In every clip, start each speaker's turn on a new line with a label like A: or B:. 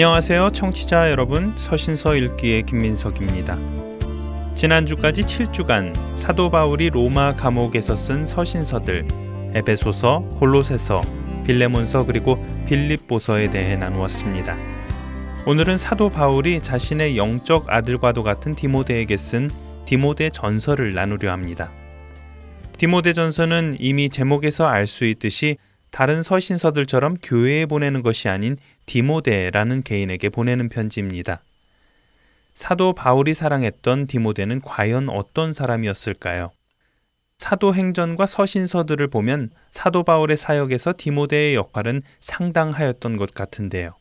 A: 안녕하세요 청취자 여러분 서신서 읽기의 김민석입니다. 지난주까지 7주간 사도 바울이 로마 감옥에서 쓴 서신서들 에베소서, 골로새서, 빌레몬서 그리고 빌립보서에 대해 나누었습니다. 오늘은 사도 바울이 자신의 영적 아들과도 같은 디모데에게 쓴 디모데 전서를 나누려 합니다. 디모데 전서는 이미 제목에서 알 수 있듯이 다른 서신서들처럼 교회에 보내는 것이 아닌 디모데라는 개인에게 보내는 편지입니다. 사도 바울이 사랑했던 디모데는 과연 어떤 사람이었을까요? 사도행전과 서신서들을 보면 사도 바울의 사역에서 디모데의 역할은 상당하였던 것 같은데요.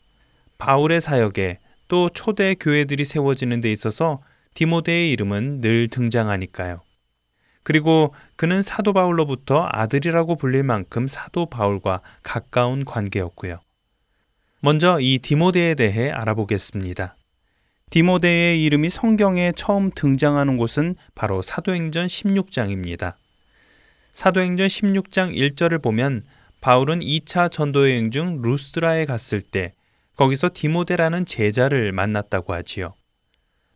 A: 바울의 사역에 또 초대 교회들이 세워지는 데 있어서 디모데의 이름은 늘 등장하니까요. 그리고 그는 사도 바울로부터 아들이라고 불릴 만큼 사도 바울과 가까운 관계였고요. 먼저 이 디모데에 대해 알아보겠습니다. 디모데의 이름이 성경에 처음 등장하는 곳은 바로 사도행전 16장입니다. 사도행전 16장 1절을 보면 바울은 2차 전도 여행 중 루스드라에 갔을 때 거기서 디모데라는 제자를 만났다고 하지요.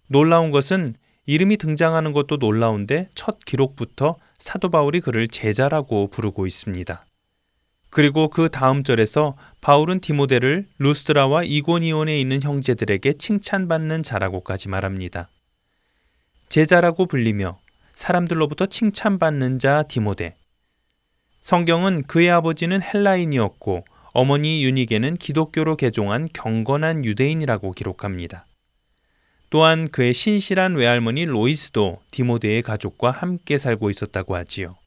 A: 놀라운 것은 이름이 등장하는 것도 놀라운데 첫 기록부터 사도 바울이 그를 제자라고 부르고 있습니다. 그리고 그 다음 절에서 바울은 디모데를 루스드라와 이고니온에 있는 형제들에게 칭찬받는 자라고까지 말합니다. 제자라고 불리며 사람들로부터 칭찬받는 자 디모데. 성경은 그의 아버지는 헬라인이었고 어머니 유니게는 기독교로 개종한 경건한 유대인이라고 기록합니다. 또한 그의 신실한 외할머니 로이스도 디모데의 가족과 함께 살고 있었다고 하지요.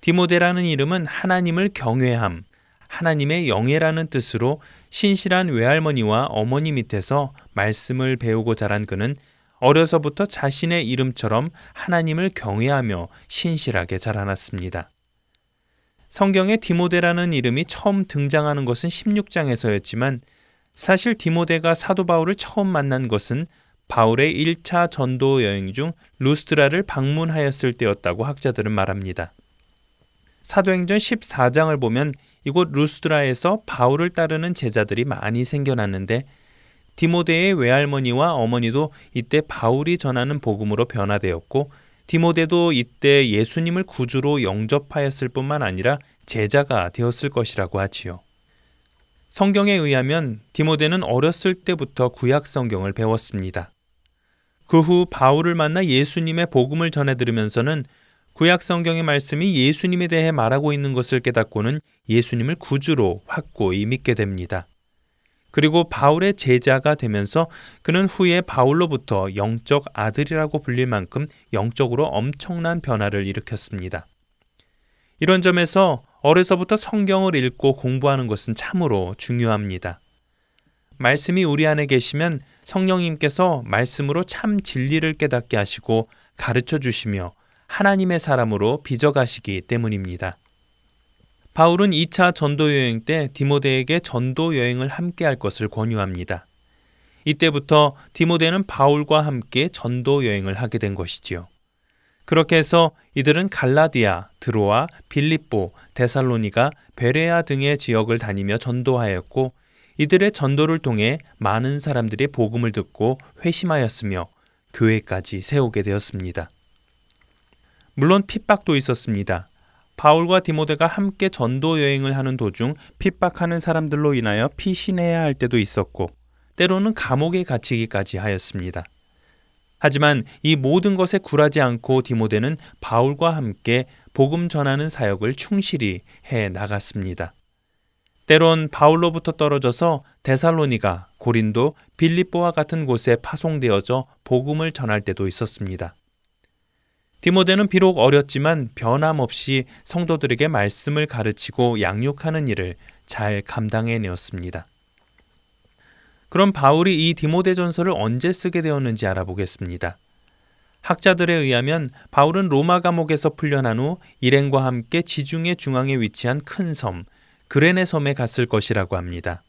A: 디모데라는 이름은 하나님을 경외함, 하나님의 영예라는 뜻으로 신실한 외할머니와 어머니 밑에서 말씀을 배우고 자란 그는 어려서부터 자신의 이름처럼 하나님을 경외하며 신실하게 자라났습니다. 성경에 디모데라는 이름이 처음 등장하는 것은 16장에서였지만 사실 디모데가 사도 바울을 처음 만난 것은 바울의 1차 전도 여행 중 루스트라를 방문하였을 때였다고 학자들은 말합니다. 사도행전 14장을 보면 이곳 루스드라에서 바울을 따르는 제자들이 많이 생겨났는데 디모데의 외할머니와 어머니도 이때 바울이 전하는 복음으로 변화되었고 디모데도 이때 예수님을 구주로 영접하였을 뿐만 아니라 제자가 되었을 것이라고 하지요. 성경에 의하면 디모데는 어렸을 때부터 구약 성경을 배웠습니다. 그 후 바울을 만나 예수님의 복음을 전해 들으면서는 구약 성경의 말씀이 예수님에 대해 말하고 있는 것을 깨닫고는 예수님을 구주로 확고히 믿게 됩니다. 그리고 바울의 제자가 되면서 그는 후에 바울로부터 영적 아들이라고 불릴 만큼 영적으로 엄청난 변화를 일으켰습니다. 이런 점에서 어려서부터 성경을 읽고 공부하는 것은 참으로 중요합니다. 말씀이 우리 안에 계시면 성령님께서 말씀으로 참 진리를 깨닫게 하시고 가르쳐 주시며 하나님의 사람으로 빚어가시기 때문입니다. 바울은 2차 전도 여행 때 디모데에게 전도 여행을 함께 할 것을 권유합니다. 이때부터 디모데는 바울과 함께 전도 여행을 하게 된 것이지요. 그렇게 해서 이들은 갈라디아, 드로아, 빌립보, 데살로니가, 베레아 등의 지역을 다니며 전도하였고 이들의 전도를 통해 많은 사람들이 복음을 듣고 회심하였으며 교회까지 세우게 되었습니다. 물론 핍박도 있었습니다. 바울과 디모데가 함께 전도 여행을 하는 도중 핍박하는 사람들로 인하여 피신해야 할 때도 있었고 때로는 감옥에 갇히기까지 하였습니다. 하지만 이 모든 것에 굴하지 않고 디모데는 바울과 함께 복음 전하는 사역을 충실히 해 나갔습니다. 때론 바울로부터 떨어져서 데살로니가, 고린도, 빌립보와 같은 곳에 파송되어져 복음을 전할 때도 있었습니다. 디모데는 비록 어렸지만 변함없이 성도들에게 말씀을 가르치고 양육하는 일을 잘 감당해 내었습니다. 그럼 바울이 이 디모데 전서를 언제 쓰게 되었는지 알아보겠습니다. 학자들에 의하면 바울은 로마 감옥에서 풀려난 후 일행과 함께 지중해 중앙에 위치한 큰 섬, 그레네 섬에 갔을 것이라고 합니다.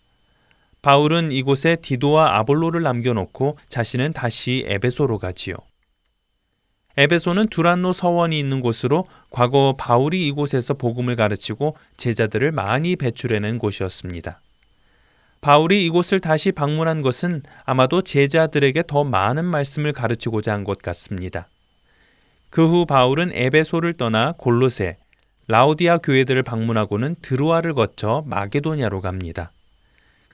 A: 바울은 이곳에 디도와 아볼로를 남겨놓고 자신은 다시 에베소로 가지요. 에베소는 두란노 서원이 있는 곳으로 과거 바울이 이곳에서 복음을 가르치고 제자들을 많이 배출해낸 곳이었습니다. 바울이 이곳을 다시 방문한 것은 아마도 제자들에게 더 많은 말씀을 가르치고자 한 것 같습니다. 그 후 바울은 에베소를 떠나 골로세, 라우디아 교회들을 방문하고는 드루아를 거쳐 마게도냐로 갑니다.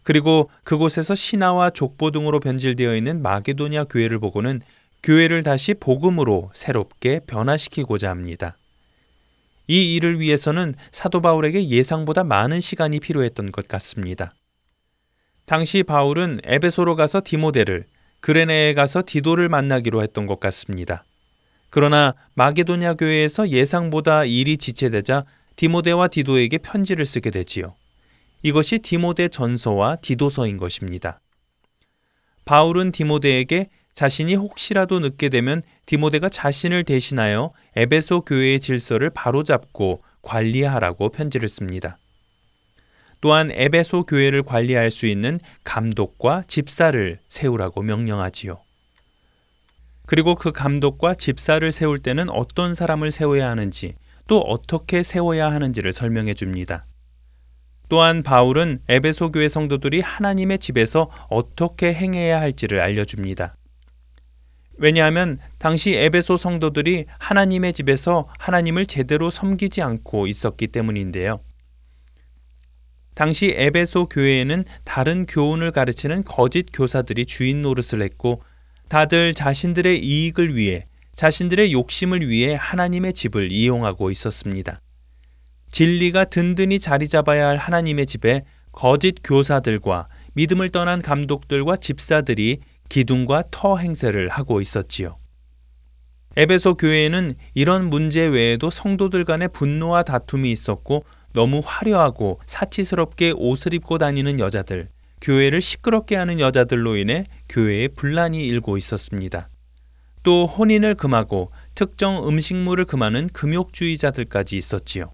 A: 그리고 그곳에서 신하와 족보 등으로 변질되어 있는 마게도냐 교회를 보고는 교회를 다시 복음으로 새롭게 변화시키고자 합니다. 이 일을 위해서는 사도 바울에게 예상보다 많은 시간이 필요했던 것 같습니다. 당시 바울은 에베소로 가서 디모데를, 그레네에 가서 디도를 만나기로 했던 것 같습니다. 그러나 마게도냐 교회에서 예상보다 일이 지체되자 디모데와 디도에게 편지를 쓰게 되지요. 이것이 디모데 전서와 디도서인 것입니다. 바울은 디모데에게 자신이 혹시라도 늦게 되면 디모데가 자신을 대신하여 에베소 교회의 질서를 바로잡고 관리하라고 편지를 씁니다. 또한 에베소 교회를 관리할 수 있는 감독과 집사를 세우라고 명령하지요. 그리고 그 감독과 집사를 세울 때는 어떤 사람을 세워야 하는지 또 어떻게 세워야 하는지를 설명해 줍니다. 또한 바울은 에베소 교회 성도들이 하나님의 집에서 어떻게 행해야 할지를 알려줍니다. 왜냐하면 당시 에베소 성도들이 하나님의 집에서 하나님을 제대로 섬기지 않고 있었기 때문인데요. 당시 에베소 교회에는 다른 교훈을 가르치는 거짓 교사들이 주인 노릇을 했고 다들 자신들의 이익을 위해 자신들의 욕심을 위해 하나님의 집을 이용하고 있었습니다. 진리가 든든히 자리 잡아야 할 하나님의 집에 거짓 교사들과 믿음을 떠난 감독들과 집사들이 기둥과 터 행세를 하고 있었지요. 에베소 교회에는 이런 문제 외에도 성도들 간의 분노와 다툼이 있었고 너무 화려하고 사치스럽게 옷을 입고 다니는 여자들, 교회를 시끄럽게 하는 여자들로 인해 교회에 분란이 일고 있었습니다. 또 혼인을 금하고 특정 음식물을 금하는 금욕주의자들까지 있었지요.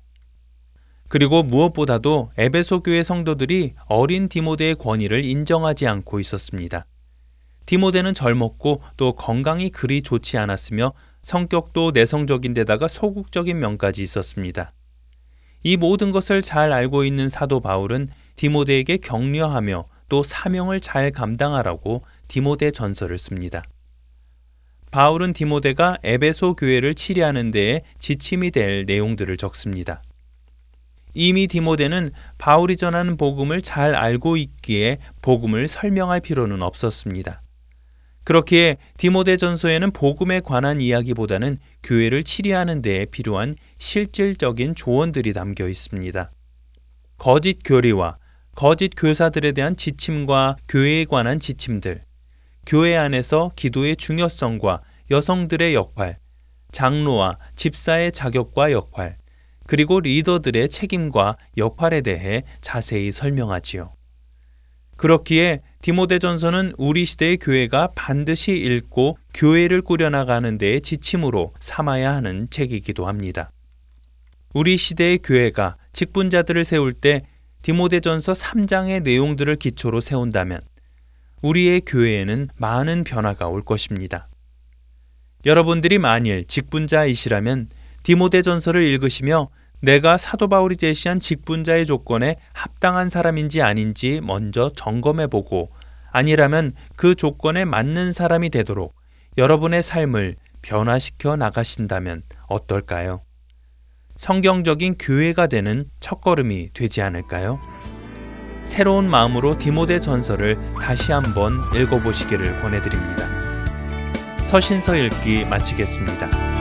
A: 그리고 무엇보다도 에베소 교회 성도들이 어린 디모데의 권위를 인정하지 않고 있었습니다. 디모데는 젊었고 또 건강이 그리 좋지 않았으며 성격도 내성적인 데다가 소극적인 면까지 있었습니다. 이 모든 것을 잘 알고 있는 사도 바울은 디모데에게 격려하며 또 사명을 잘 감당하라고 디모데 전설을 씁니다. 바울은 디모데가 에베소 교회를 치리하는 데에 지침이 될 내용들을 적습니다. 이미 디모데는 바울이 전하는 복음을 잘 알고 있기에 복음을 설명할 필요는 없었습니다. 그렇기에 디모데 전서에는 복음에 관한 이야기보다는 교회를 치리하는 데에 필요한 실질적인 조언들이 담겨 있습니다. 거짓 교리와 거짓 교사들에 대한 지침과 교회에 관한 지침들, 교회 안에서 기도의 중요성과 여성들의 역할, 장로와 집사의 자격과 역할, 그리고 리더들의 책임과 역할에 대해 자세히 설명하지요. 그렇기에 디모데전서는 우리 시대의 교회가 반드시 읽고 교회를 꾸려나가는 데에 지침으로 삼아야 하는 책이기도 합니다. 우리 시대의 교회가 직분자들을 세울 때 디모데전서 3장의 내용들을 기초로 세운다면 우리의 교회에는 많은 변화가 올 것입니다. 여러분들이 만일 직분자이시라면 디모데전서를 읽으시며 내가 사도 바울이 제시한 직분자의 조건에 합당한 사람인지 아닌지 먼저 점검해 보고 아니라면 그 조건에 맞는 사람이 되도록 여러분의 삶을 변화시켜 나가신다면 어떨까요? 성경적인 교회가 되는 첫걸음이 되지 않을까요? 새로운 마음으로 디모데 전설을 다시 한번 읽어보시기를 권해드립니다. 서신서 읽기 마치겠습니다.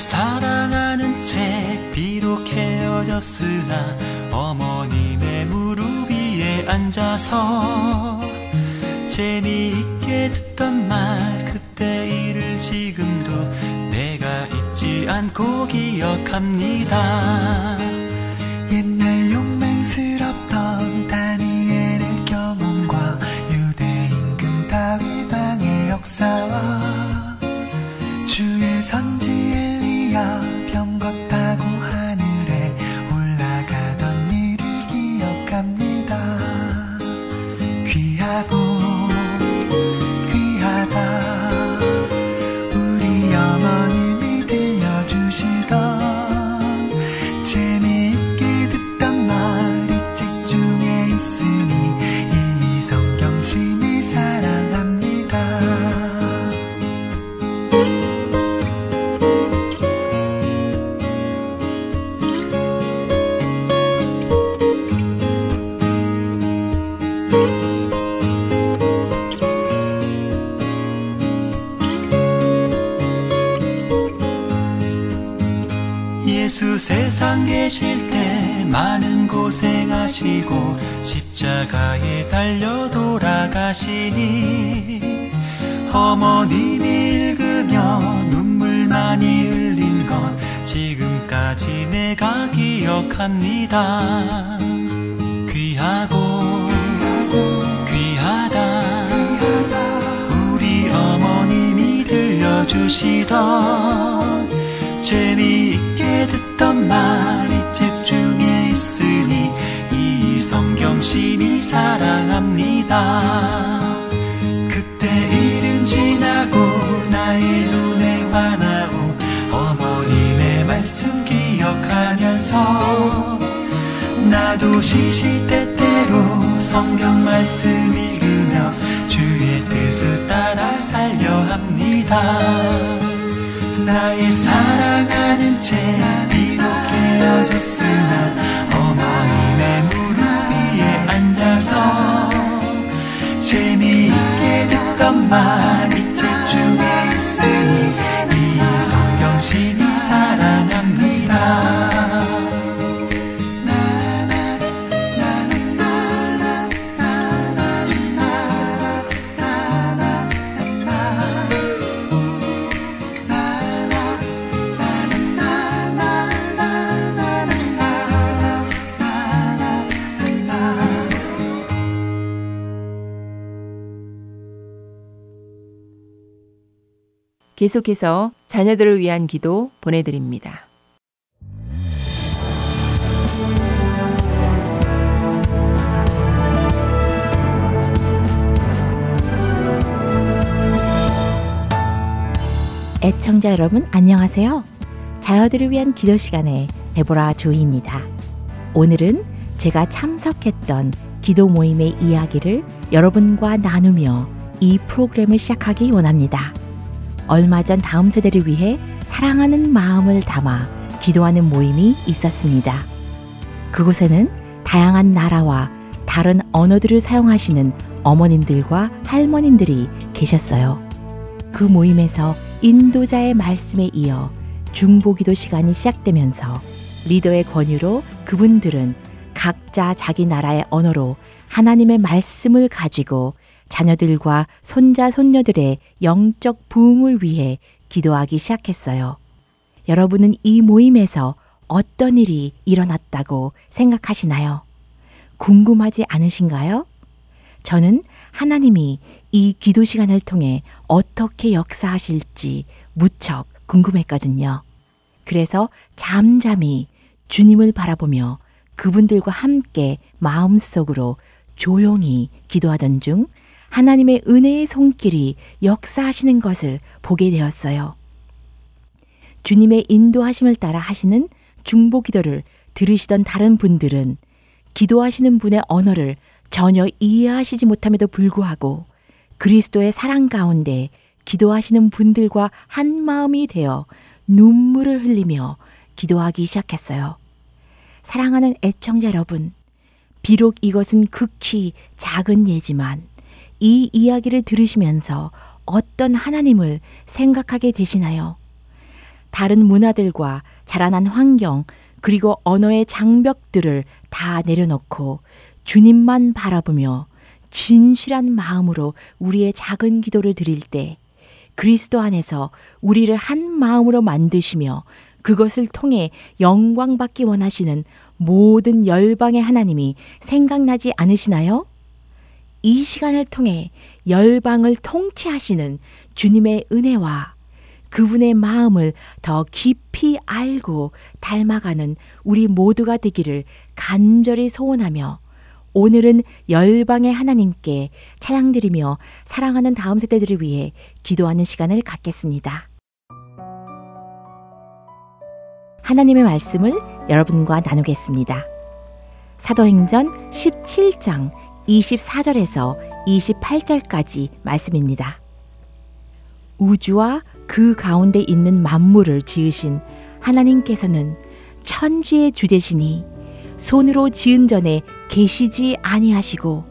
B: 사랑하는 책 비록 헤어졌으나 어머님의 무릎 위에 앉아서 재미있게 듣던 말 그때 일을 지금도 내가 잊지 않고 기억합니다.
C: 옛날 용맹스럽던 다니엘의 경험과 유대 임금 다윗 왕의 역사와 주의 선지 엘
B: 계실 때 많은 고생하시고 십자가에 달려 돌아가시니 어머님이 읽으며 눈물 많이 흘린 것 지금까지 내가 기억합니다. 귀하고 귀하다. 우리 어머님이 들려주시던 재미있게 듣던 말 성경 심히 사랑합니다. 그때 일은 지나고 나의 눈에 환하고 어머님의 말씀 기억하면서 나도 시시때때로 성경 말씀 읽으며 주의 뜻을 따라 살려 합니다. 나의 사랑하는 채 비록 헤어졌으나 재미
D: 계속해서 자녀들을 위한 기도 보내드립니다.
E: 애청자 여러분 안녕하세요. 자녀들을 위한 기도 시간의 데보라 조이입니다. 오늘은 제가 참석했던 기도 모임의 이야기를 여러분과 나누며 이 프로그램을 시작하기 원합니다. 얼마 전 다음 세대를 위해 사랑하는 마음을 담아 기도하는 모임이 있었습니다. 그곳에는 다양한 나라와 다른 언어들을 사용하시는 어머님들과 할머님들이 계셨어요. 그 모임에서 인도자의 말씀에 이어 중보기도 시간이 시작되면서 리더의 권유로 그분들은 각자 자기 나라의 언어로 하나님의 말씀을 가지고 자녀들과 손자, 손녀들의 영적 부흥을 위해 기도하기 시작했어요. 여러분은 이 모임에서 어떤 일이 일어났다고 생각하시나요? 궁금하지 않으신가요? 저는 하나님이 이 기도 시간을 통해 어떻게 역사하실지 무척 궁금했거든요. 그래서 잠잠히 주님을 바라보며 그분들과 함께 마음속으로 조용히 기도하던 중 하나님의 은혜의 손길이 역사하시는 것을 보게 되었어요. 주님의 인도하심을 따라 하시는 중보 기도를 들으시던 다른 분들은 기도하시는 분의 언어를 전혀 이해하시지 못함에도 불구하고 그리스도의 사랑 가운데 기도하시는 분들과 한 마음이 되어 눈물을 흘리며 기도하기 시작했어요. 사랑하는 애청자 여러분, 비록 이것은 극히 작은 예지만 이 이야기를 들으시면서 어떤 하나님을 생각하게 되시나요? 다른 문화들과 자라난 환경, 그리고 언어의 장벽들을 다 내려놓고 주님만 바라보며 진실한 마음으로 우리의 작은 기도를 드릴 때 그리스도 안에서 우리를 한 마음으로 만드시며 그것을 통해 영광 받기 원하시는 모든 열방의 하나님이 생각나지 않으시나요? 이 시간을 통해 열방을 통치하시는 주님의 은혜와 그분의 마음을 더 깊이 알고 닮아가는 우리 모두가 되기를 간절히 소원하며 오늘은 열방의 하나님께 찬양드리며 사랑하는 다음 세대들을 위해 기도하는 시간을 갖겠습니다. 하나님의 말씀을 여러분과 나누겠습니다. 사도행전 17장 24절에서 28절까지 말씀입니다. 우주와 그 가운데 있는 만물을 지으신 하나님께서는 천지의 주제시니 손으로 지은 전에 계시지 아니하시고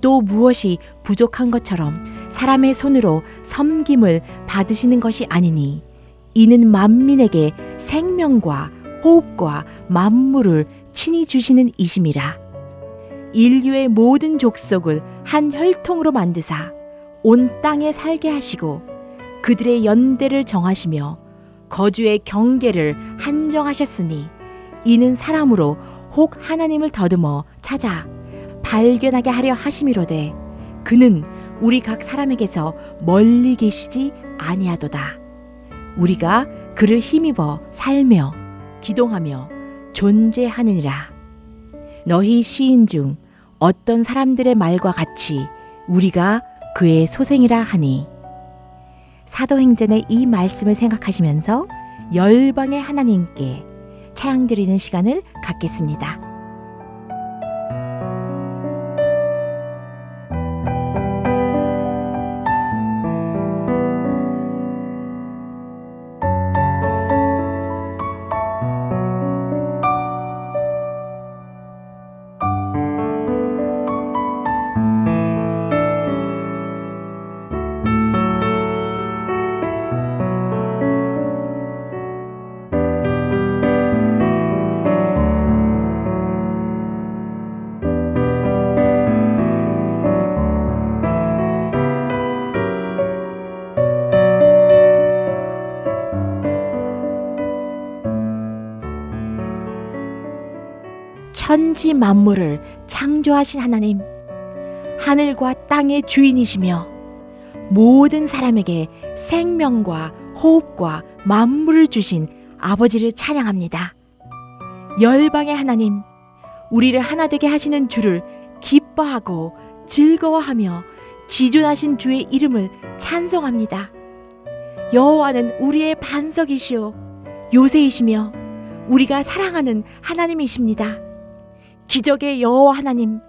E: 또 무엇이 부족한 것처럼 사람의 손으로 섬김을 받으시는 것이 아니니 이는 만민에게 생명과 호흡과 만물을 친히 주시는 이심이라 인류의 모든 족속을 한 혈통으로 만드사 온 땅에 살게 하시고 그들의 연대를 정하시며 거주의 경계를 한정하셨으니 이는 사람으로 혹 하나님을 더듬어 찾아 발견하게 하려 하심이로되 그는 우리 각 사람에게서 멀리 계시지 아니하도다. 우리가 그를 힘입어 살며 기동하며 존재하느니라. 너희 시인 중 어떤 사람들의 말과 같이 우리가 그의 소생이라 하니 사도행전의 이 말씀을 생각하시면서 열방의 하나님께 찬양 드리는 시간을 갖겠습니다. 천지 만물을 창조하신 하나님, 하늘과 땅의 주인이시며 모든 사람에게 생명과 호흡과 만물을 주신 아버지를 찬양합니다. 열방의 하나님, 우리를 하나 되게 하시는 주를 기뻐하고 즐거워하며 지존하신 주의 이름을 찬송합니다. 여호와는 우리의 반석이시요 요새이시며 우리가 사랑하는 하나님이십니다. 기적의 여호와 하나님,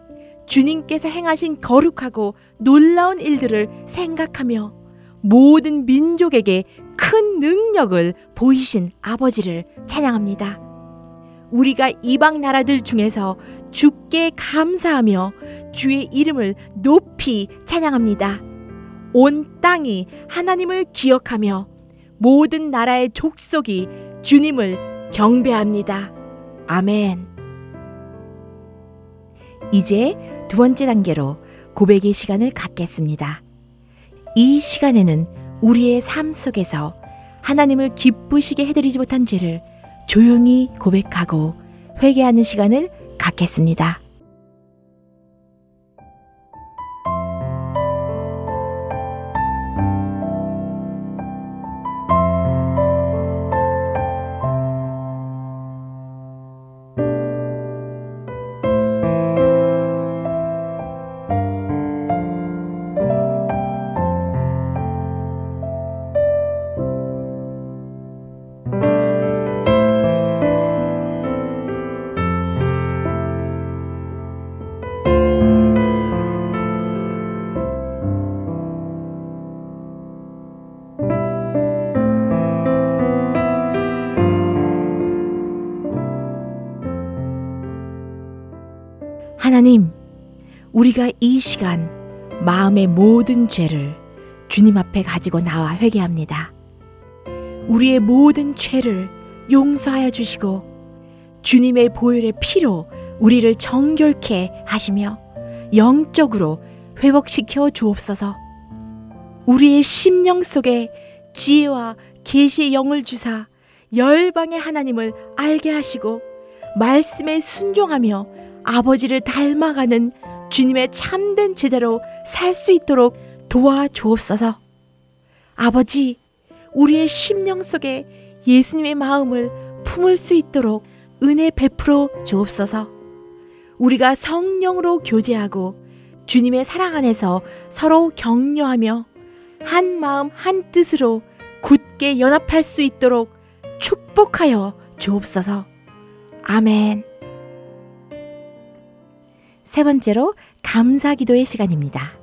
E: 주님께서 행하신 거룩하고 놀라운 일들을 생각하며 모든 민족에게 큰 능력을 보이신 아버지를 찬양합니다. 우리가 이방 나라들 중에서 주께 감사하며 주의 이름을 높이 찬양합니다. 온 땅이 하나님을 기억하며 모든 나라의 족속이 주님을 경배합니다. 아멘. 이제 두 번째 단계로 고백의 시간을 갖겠습니다. 이 시간에는 우리의 삶 속에서 하나님을 기쁘시게 해드리지 못한 죄를 조용히 고백하고 회개하는 시간을 갖겠습니다. 우리가 이 시간 마음의 모든 죄를 주님 앞에 가지고 나와 회개합니다. 우리의 모든 죄를 용서하여 주시고 주님의 보혈의 피로 우리를 정결케 하시며 영적으로 회복시켜 주옵소서. 우리의 심령 속에 지혜와 계시의 영을 주사 열방의 하나님을 알게 하시고 말씀에 순종하며 아버지를 닮아가는 주님의 참된 제자로 살 수 있도록 도와 주옵소서. 아버지, 우리의 심령 속에 예수님의 마음을 품을 수 있도록 은혜 베풀어 주옵소서. 우리가 성령으로 교제하고 주님의 사랑 안에서 서로 격려하며 한 마음 한 뜻으로 굳게 연합할 수 있도록 축복하여 주옵소서. 아멘. 세 번째로 감사 기도의 시간입니다.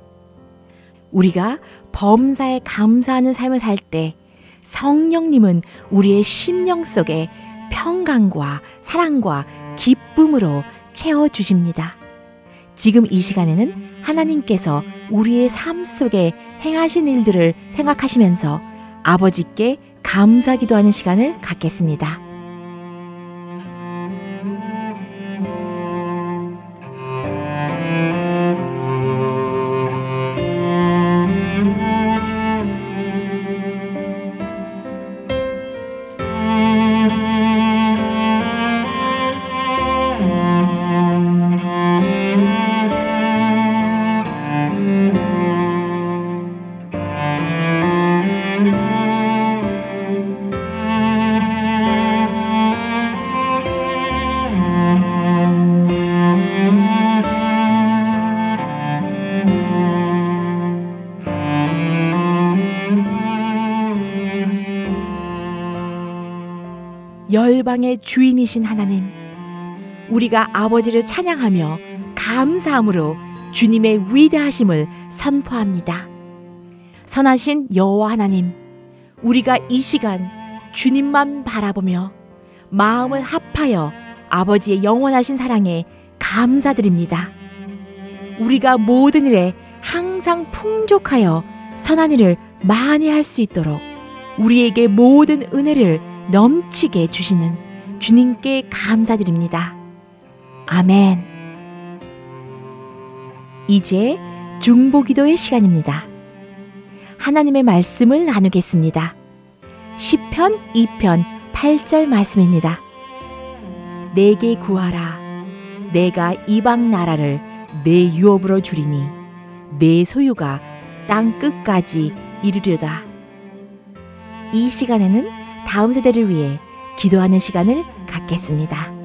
E: 우리가 범사에 감사하는 삶을 살 때 성령님은 우리의 심령 속에 평강과 사랑과 기쁨으로 채워 주십니다. 지금 이 시간에는 하나님께서 우리의 삶 속에 행하신 일들을 생각하시면서 아버지께 감사 기도하는 시간을 갖겠습니다. 주인이신 하나님, 우리가 아버지를 찬양하며 감사함으로 주님의 위대하심을 선포합니다. 선하신 여호와 하나님, 우리가 이 시간 주님만 바라보며 마음을 합하여 아버지의 영원하신 사랑에 감사드립니다. 우리가 모든 일에 항상 풍족하여 선한 일을 많이 할 수 있도록 우리에게 모든 은혜를 넘치게 주시는 주님께 감사드립니다. 아멘. 이제 중보기도의 시간입니다. 하나님의 말씀을 나누겠습니다. 시편 2편 8절 말씀입니다. 내게 구하라. 내가 이방 나라를 내 유업으로 주리니 내 소유가 땅 끝까지 이르려다. 이 시간에는 다음 세대를 위해 기도하는 시간을 갖겠습니다.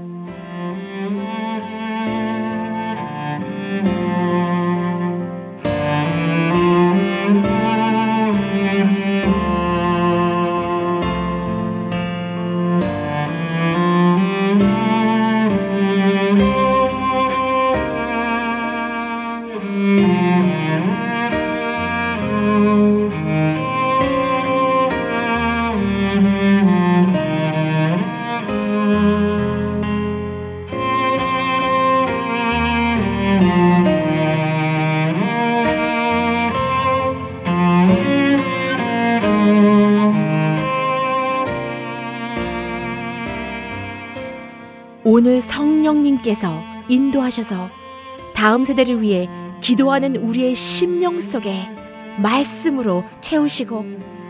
E: 인도하셔서 다음 세대를 위해 기도하는 우리의 심령 속에 말씀으로 채우시고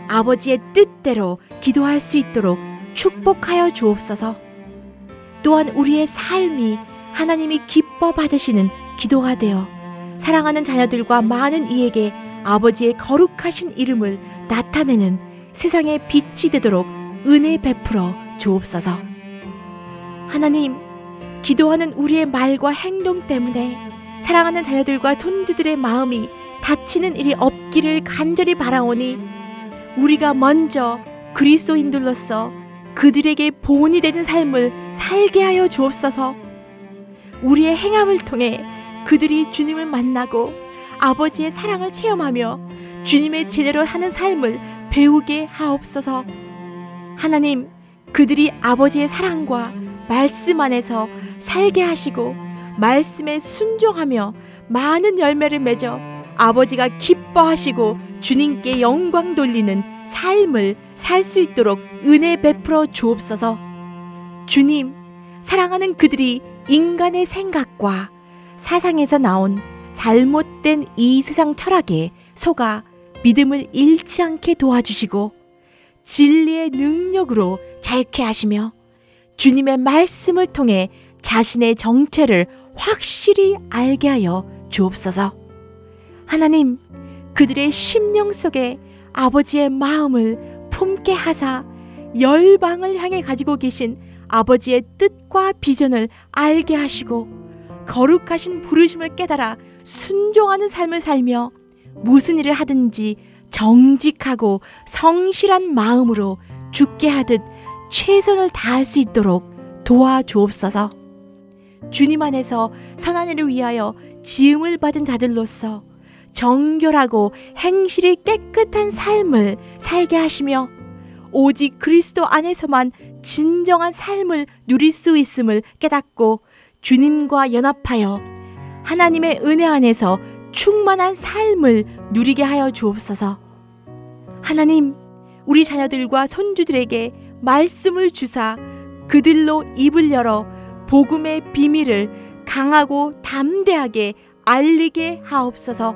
E: 아버지의 뜻대로 기도할 수 있도록 축복하여 주옵소서. 또한 우리의 삶이 하나님이 기뻐 받으시는 기도가 되어 사랑하는 자녀들과 많은 이에게 아버지의 거룩하신 이름을 나타내는 세상의 빛이 되도록 은혜 베풀어 주옵소서. 하나님, 기도하는 우리의 말과 행동 때문에 사랑하는 자녀들과 손주들의 마음이 다치는 일이 없기를 간절히 바라오니 우리가 먼저 그리스도인들로서 그들에게 본이 되는 삶을 살게 하여 주옵소서. 우리의 행함을 통해 그들이 주님을 만나고 아버지의 사랑을 체험하며 주님의 제대로 하는 삶을 배우게 하옵소서. 하나님, 그들이 아버지의 사랑과 말씀 안에서 살게 하시고 말씀에 순종하며 많은 열매를 맺어 아버지가 기뻐하시고 주님께 영광 돌리는 삶을 살 수 있도록 은혜 베풀어 주옵소서. 주님, 사랑하는 그들이 인간의 생각과 사상에서 나온 잘못된 이 세상 철학에 속아 믿음을 잃지 않게 도와주시고 진리의 능력으로 자유케 하시며 주님의 말씀을 통해 자신의 정체를 확실히 알게 하여 주옵소서. 하나님, 그들의 심령 속에 아버지의 마음을 품게 하사 열방을 향해 가지고 계신 아버지의 뜻과 비전을 알게 하시고 거룩하신 부르심을 깨달아 순종하는 삶을 살며 무슨 일을 하든지 정직하고 성실한 마음으로 죽게 하듯 최선을 다할 수 있도록 도와주옵소서. 주님 안에서 선한 일을 위하여 지음을 받은 자들로서 정결하고 행실이 깨끗한 삶을 살게 하시며 오직 그리스도 안에서만 진정한 삶을 누릴 수 있음을 깨닫고 주님과 연합하여 하나님의 은혜 안에서 충만한 삶을 누리게 하여 주옵소서. 하나님, 우리 자녀들과 손주들에게 말씀을 주사 그들로 입을 열어 복음의 비밀을 강하고 담대하게 알리게 하옵소서.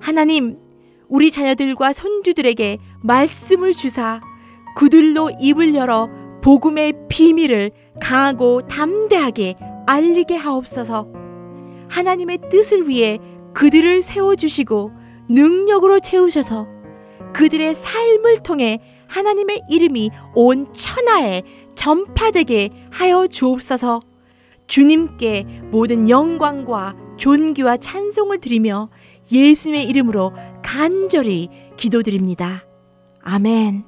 E: 하나님, 우리 자녀들과 손주들에게 말씀을 주사 그들로 입을 열어 복음의 비밀을 강하고 담대하게 알리게 하옵소서. 하나님의 뜻을 위해 그들을 세워주시고 능력으로 채우셔서 그들의 삶을 통해 하나님의 이름이 온 천하에 전파되게 하여 주옵소서. 주님께 모든 영광과 존귀와 찬송을 드리며 예수님의 이름으로 간절히 기도드립니다. 아멘.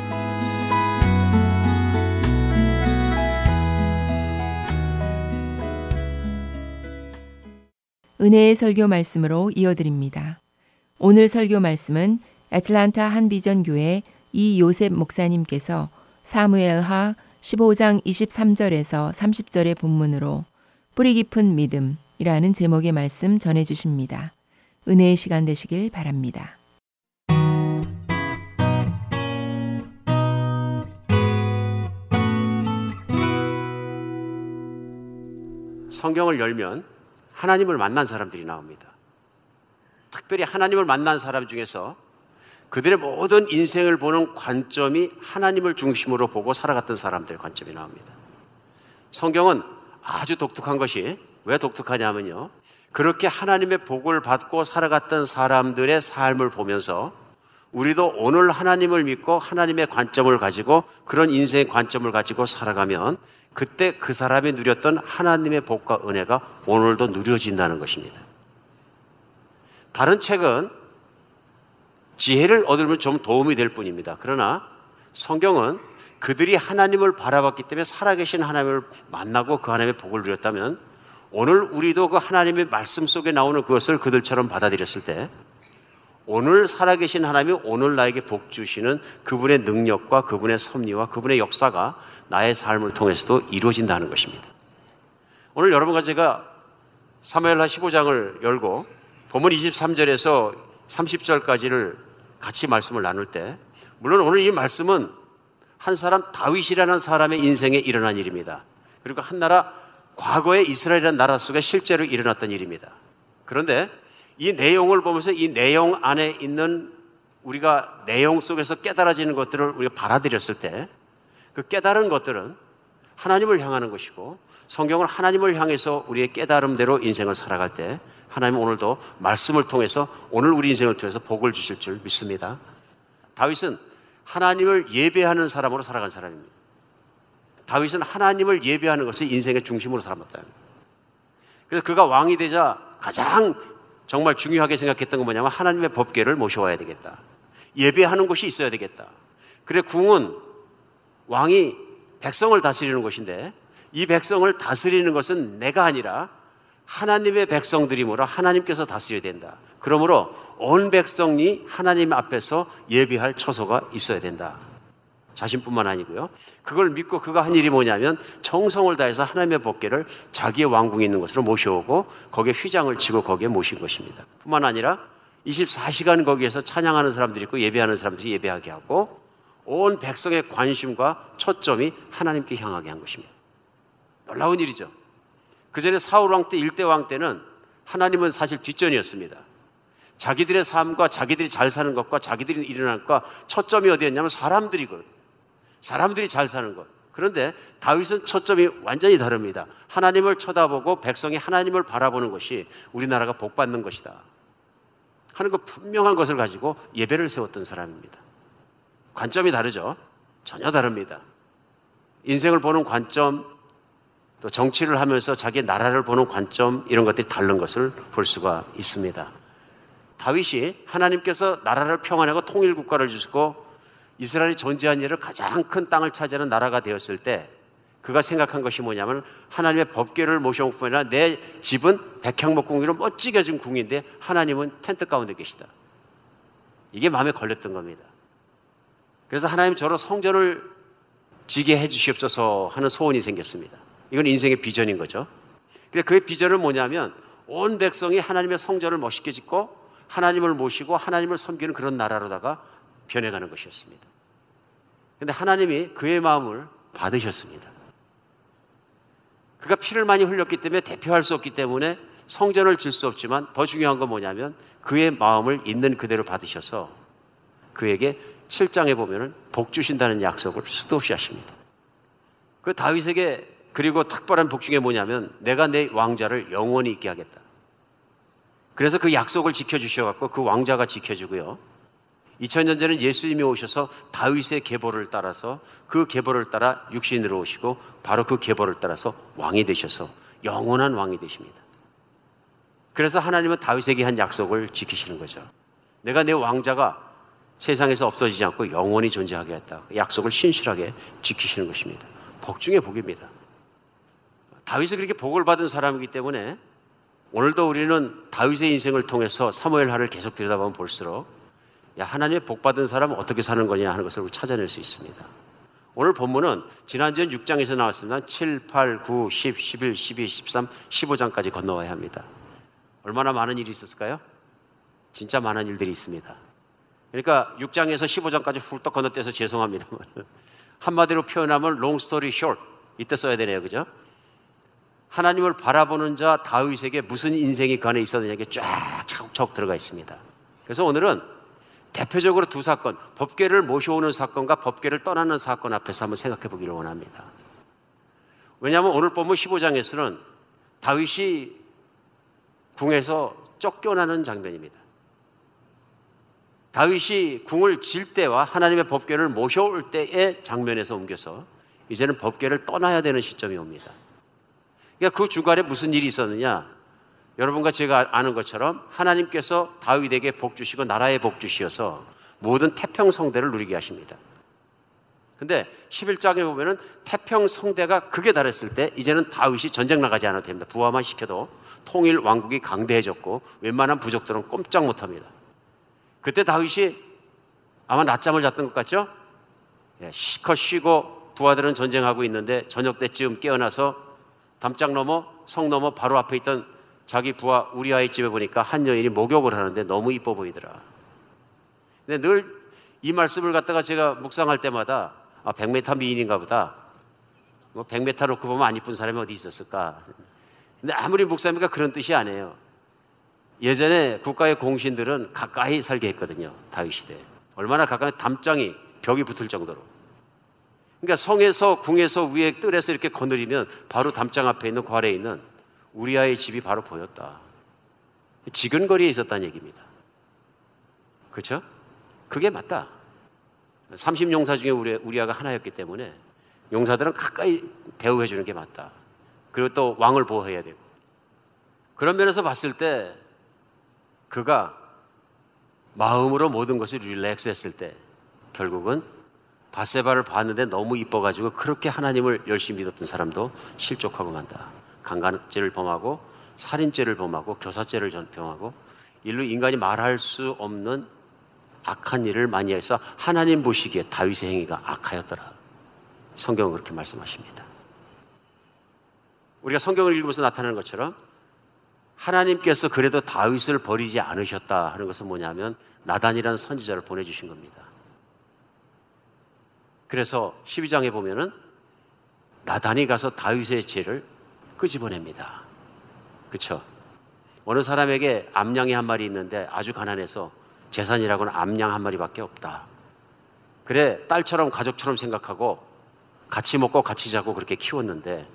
D: 은혜의 설교 말씀으로 이어드립니다. 오늘 설교 말씀은 애틀란타 한비전교회 이요셉 목사님께서 사무엘하 15장 23절에서 30절의 본문으로 뿌리 깊은 믿음이라는 제목의 말씀 전해 주십니다. 은혜의 시간 되시길 바랍니다.
F: 성경을 열면 하나님을 만난 사람들이 나옵니다. 특별히 하나님을 만난 사람 중에서 그들의 모든 인생을 보는 관점이 하나님을 중심으로 보고 살아갔던 사람들의 관점이 나옵니다. 성경은 아주 독특한 것이 왜 독특하냐면요. 그렇게 하나님의 복을 받고 살아갔던 사람들의 삶을 보면서 우리도 오늘 하나님을 믿고 하나님의 관점을 가지고 그런 인생의 관점을 가지고 살아가면 그때 그 사람이 누렸던 하나님의 복과 은혜가 오늘도 누려진다는 것입니다. 다른 책은 지혜를 얻으면 좀 도움이 될 뿐입니다. 그러나 성경은 그들이 하나님을 바라봤기 때문에 살아계신 하나님을 만나고 그 하나님의 복을 누렸다면 오늘 우리도 그 하나님의 말씀 속에 나오는 그것을 그들처럼 받아들였을 때 오늘 살아계신 하나님이 오늘 나에게 복 주시는 그분의 능력과 그분의 섭리와 그분의 역사가 나의 삶을 통해서도 이루어진다는 것입니다. 오늘 여러분과 제가 사무엘하 15장을 열고 본문 23절에서 30절까지를 같이 말씀을 나눌 때 물론 오늘 이 말씀은 한 사람 다윗이라는 사람의 인생에 일어난 일입니다. 그리고 한 나라 과거의 이스라엘이라는 나라 속에 실제로 일어났던 일입니다. 그런데 이 내용을 보면서 이 내용 안에 있는 우리가 내용 속에서 깨달아지는 것들을 우리가 받아들였을 때 그 깨달은 것들은 하나님을 향하는 것이고 성경을 하나님을 향해서 우리의 깨달음대로 인생을 살아갈 때 하나님 오늘도 말씀을 통해서 오늘 우리 인생을 통해서 복을 주실 줄 믿습니다. 다윗은 하나님을 예배하는 사람으로 살아간 사람입니다. 다윗은 하나님을 예배하는 것을 인생의 중심으로 삼았다. 그래서 그가 왕이 되자 가장 정말 중요하게 생각했던 건 뭐냐면 하나님의 법궤를 모셔와야 되겠다. 예배하는 곳이 있어야 되겠다. 그래 궁은 왕이 백성을 다스리는 곳인데 이 백성을 다스리는 것은 내가 아니라 하나님의 백성들이므로 하나님께서 다스려야 된다. 그러므로 온 백성이 하나님 앞에서 예배할 처소가 있어야 된다. 자신뿐만 아니고요. 그걸 믿고 그가 한 일이 뭐냐면 정성을 다해서 하나님의 법궤를 자기의 왕궁에 있는 곳으로 모셔오고 거기에 휘장을 치고 거기에 모신 것입니다. 뿐만 아니라 24시간 거기에서 찬양하는 사람들이 있고 예배하는 사람들이 예배하게 하고 온 백성의 관심과 초점이 하나님께 향하게 한 것입니다. 놀라운 일이죠. 그 전에 사울 왕 때, 일대 왕 때는 하나님은 사실 뒷전이었습니다. 자기들의 삶과 자기들이 잘 사는 것과 자기들이 일어날 것과 초점이 어디였냐면 사람들이거든요. 사람들이 잘 사는 것. 그런데 다윗은 초점이 완전히 다릅니다. 하나님을 쳐다보고 백성이 하나님을 바라보는 것이 우리나라가 복받는 것이다. 하는 것 분명한 것을 가지고 예배를 세웠던 사람입니다. 관점이 다르죠? 전혀 다릅니다. 인생을 보는 관점, 또 정치를 하면서 자기 나라를 보는 관점, 이런 것들이 다른 것을 볼 수가 있습니다. 다윗이 하나님께서 나라를 평안하고 통일 국가를 주시고 이스라엘이 존재한 일을 가장 큰 땅을 차지하는 나라가 되었을 때 그가 생각한 것이 뭐냐면 하나님의 법궤를 모셔온 뿐 아니라 내 집은 백향목 궁으로 멋지게 진 궁인데 하나님은 텐트 가운데 계시다. 이게 마음에 걸렸던 겁니다. 그래서 하나님 저로 성전을 지게 해 주시옵소서 하는 소원이 생겼습니다. 이건 인생의 비전인 거죠. 그래 그의 비전은 뭐냐면 온 백성이 하나님의 성전을 멋있게 짓고 하나님을 모시고 하나님을 섬기는 그런 나라로다가 변해가는 것이었습니다. 근데 하나님이 그의 마음을 받으셨습니다. 그가 피를 많이 흘렸기 때문에 대표할 수 없기 때문에 성전을 질 수 없지만 더 중요한 건 뭐냐면 그의 마음을 있는 그대로 받으셔서 그에게 7장에 보면은 복 주신다는 약속을 수도 없이 하십니다. 그 다윗에게 그리고 특별한 복 중에 뭐냐면 내가 내 왕자를 영원히 있게 하겠다. 그래서 그 약속을 지켜주셔갖고 그 왕자가 지켜주고요. 2000년 전에 예수님이 오셔서 다윗의 계보를 따라서 그 계보를 따라 육신으로 오시고 바로 그 계보를 따라서 왕이 되셔서 영원한 왕이 되십니다. 그래서 하나님은 다윗에게 한 약속을 지키시는 거죠. 내가 내 왕자가 세상에서 없어지지 않고 영원히 존재하게 했다. 그 약속을 신실하게 지키시는 것입니다. 복 중에 복입니다. 다윗이 그렇게 복을 받은 사람이기 때문에 오늘도 우리는 다윗의 인생을 통해서 사무엘하를 계속 들여다보면 볼수록 야, 하나님의 복 받은 사람은 어떻게 사는 거냐 하는 것을 찾아낼 수 있습니다. 오늘 본문은 지난주에 6장에서 나왔습니다. 7, 8, 9, 10, 11, 12, 13, 15장까지 건너와야 합니다. 얼마나 많은 일이 있었을까요? 진짜 많은 일들이 있습니다. 그러니까 6장에서 15장까지 훌떡 건너뛰어서 죄송합니다. 한마디로 표현하면 long story short. 이때 써야 되네요. 그죠? 하나님을 바라보는 자 다윗에게 무슨 인생이 그 안에 있었느냐 이게 쫙 차곡차곡 들어가 있습니다. 그래서 오늘은 대표적으로 두 사건, 법계를 모셔오는 사건과 법계를 떠나는 사건 앞에서 한번 생각해 보기를 원합니다. 왜냐하면 오늘 본문 15장에서는 다윗이 궁에서 쫓겨나는 장면입니다. 다윗이 궁을 질 때와 하나님의 법궤를 모셔올 때의 장면에서 옮겨서 이제는 법궤를 떠나야 되는 시점이 옵니다. 그러니까 그 중간에 무슨 일이 있었느냐? 여러분과 제가 아는 것처럼 하나님께서 다윗에게 복 주시고 나라에 복 주시어서 모든 태평 성대를 누리게 하십니다. 근데 11장에 보면은 태평 성대가 극에 달했을 때 이제는 다윗이 전쟁 나가지 않아도 됩니다. 부하만 시켜도 통일 왕국이 강대해졌고 웬만한 부족들은 꼼짝 못 합니다. 그때 다윗이 아마 낮잠을 잤던 것 같죠? 예, 시커 쉬고 부하들은 전쟁하고 있는데 저녁 때쯤 깨어나서 담장 넘어 성 넘어 바로 앞에 있던 자기 부하 우리아의 집에 보니까 한 여인이 목욕을 하는데 너무 이뻐 보이더라. 근데 늘 이 말씀을 갖다가 제가 묵상할 때마다 아, 100m 미인인가 보다. 뭐 100m 놓고 보면 안 이쁜 사람이 어디 있었을까? 근데 아무리 묵상하니까 그런 뜻이 아니에요. 예전에 국가의 공신들은 가까이 살게 했거든요. 다윗 시대. 얼마나 가까이 담장이 벽이 붙을 정도로. 그러니까 성에서 궁에서 위에 뜰에서 이렇게 거느리면 바로 담장 앞에 있는 괄에 있는 우리아의 집이 바로 보였다. 지근거리에 있었다는 얘기입니다. 그렇죠? 그게 맞다. 30용사 중에 우리, 우리아가 하나였기 때문에 용사들은 가까이 대우해 주는 게 맞다. 그리고 또 왕을 보호해야 되고. 그런 면에서 봤을 때 그가 마음으로 모든 것을 릴렉스 했을 때 결국은 바세바를 봤는데 너무 이뻐가지고 그렇게 하나님을 열심히 믿었던 사람도 실족하고 만다. 강간죄를 범하고 살인죄를 범하고 교사죄를 범하고 일로 인간이 말할 수 없는 악한 일을 많이 해서 하나님 보시기에 다윗의 행위가 악하였더라. 성경은 그렇게 말씀하십니다. 우리가 성경을 읽으면서 나타나는 것처럼 하나님께서 그래도 다윗을 버리지 않으셨다 하는 것은 뭐냐면 나단이라는 선지자를 보내주신 겁니다. 그래서 12장에 보면은 나단이 가서 다윗의 죄를 끄집어냅니다. 그렇죠? 어느 사람에게 암양이 한 마리 있는데 아주 가난해서 재산이라고는 암양 한 마리밖에 없다. 그래 딸처럼 가족처럼 생각하고 같이 먹고 같이 자고 그렇게 키웠는데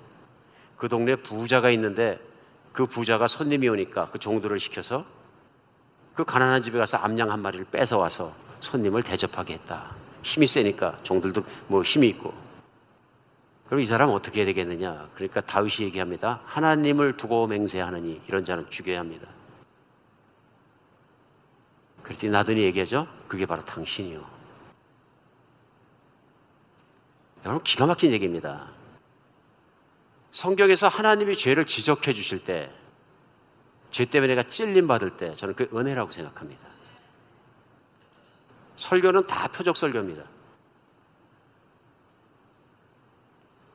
F: 그 동네 부자가 있는데 그 부자가 손님이 오니까 그 종들을 시켜서 그 가난한 집에 가서 암양 한 마리를 뺏어 와서 손님을 대접하게 했다. 힘이 세니까 종들도 뭐 힘이 있고. 그럼 이 사람 어떻게 해야 되겠느냐? 그러니까 다윗이 얘기합니다. 하나님을 두고 맹세하느니 이런 자는 죽여야 합니다. 그랬더니 나더니 얘기하죠. 그게 바로 당신이요. 여러분 기가 막힌 얘기입니다. 성경에서 하나님이 죄를 지적해 주실 때, 죄 때문에 내가 찔림 받을 때, 저는 그 은혜라고 생각합니다. 설교는 다 표적 설교입니다.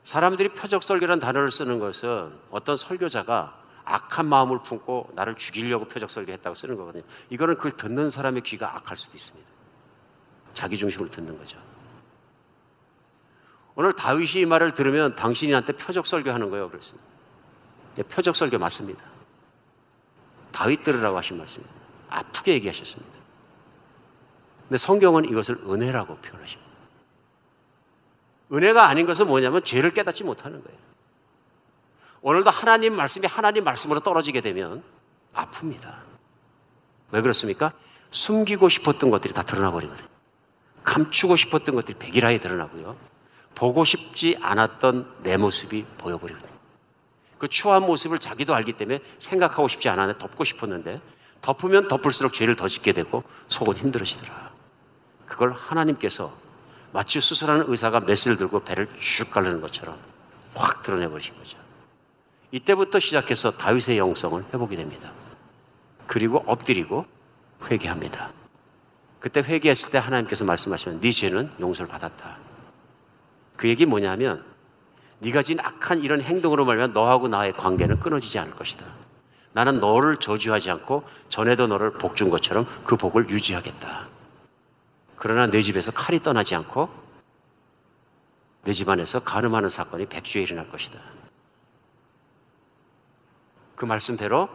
F: 사람들이 표적 설교라는 단어를 쓰는 것은 어떤 설교자가 악한 마음을 품고 나를 죽이려고 표적 설교했다고 쓰는 거거든요. 이거는 그걸 듣는 사람의 귀가 악할 수도 있습니다. 자기 중심으로 듣는 거죠. 오늘 다윗이 이 말을 들으면 당신이 나한테 표적 설교하는 거예요. 그래서 예, 표적 설교 맞습니다. 다윗 들으라고 하신 말씀입니다. 아프게 얘기하셨습니다. 근데 성경은 이것을 은혜라고 표현하십니다. 은혜가 아닌 것은 뭐냐면 죄를 깨닫지 못하는 거예요. 오늘도 하나님 말씀이 하나님 말씀으로 떨어지게 되면 아픕니다. 왜 그렇습니까? 숨기고 싶었던 것들이 다 드러나 버리거든요. 감추고 싶었던 것들이 백일하에 드러나고요. 보고 싶지 않았던 내 모습이 보여버리거든요. 그 추한 모습을 자기도 알기 때문에 생각하고 싶지 않았는데 덮고 싶었는데 덮으면 덮을수록 죄를 더 짓게 되고 속은 힘들어지더라. 그걸 하나님께서 마치 수술하는 의사가 메스를 들고 배를 쭉 가르는 것처럼 확 드러내버리신 거죠. 이때부터 시작해서 다윗의 영성을 회복이 됩니다. 그리고 엎드리고 회개합니다. 그때 회개했을 때 하나님께서 말씀하시면 네 죄는 용서를 받았다. 그 얘기 뭐냐면 네가 진 악한 이런 행동으로 말면 너하고 나의 관계는 끊어지지 않을 것이다. 나는 너를 저주하지 않고 전에도 너를 복 준 것처럼 그 복을 유지하겠다. 그러나 내 집에서 칼이 떠나지 않고 내 집안에서 가늠하는 사건이 백주에 일어날 것이다. 그 말씀대로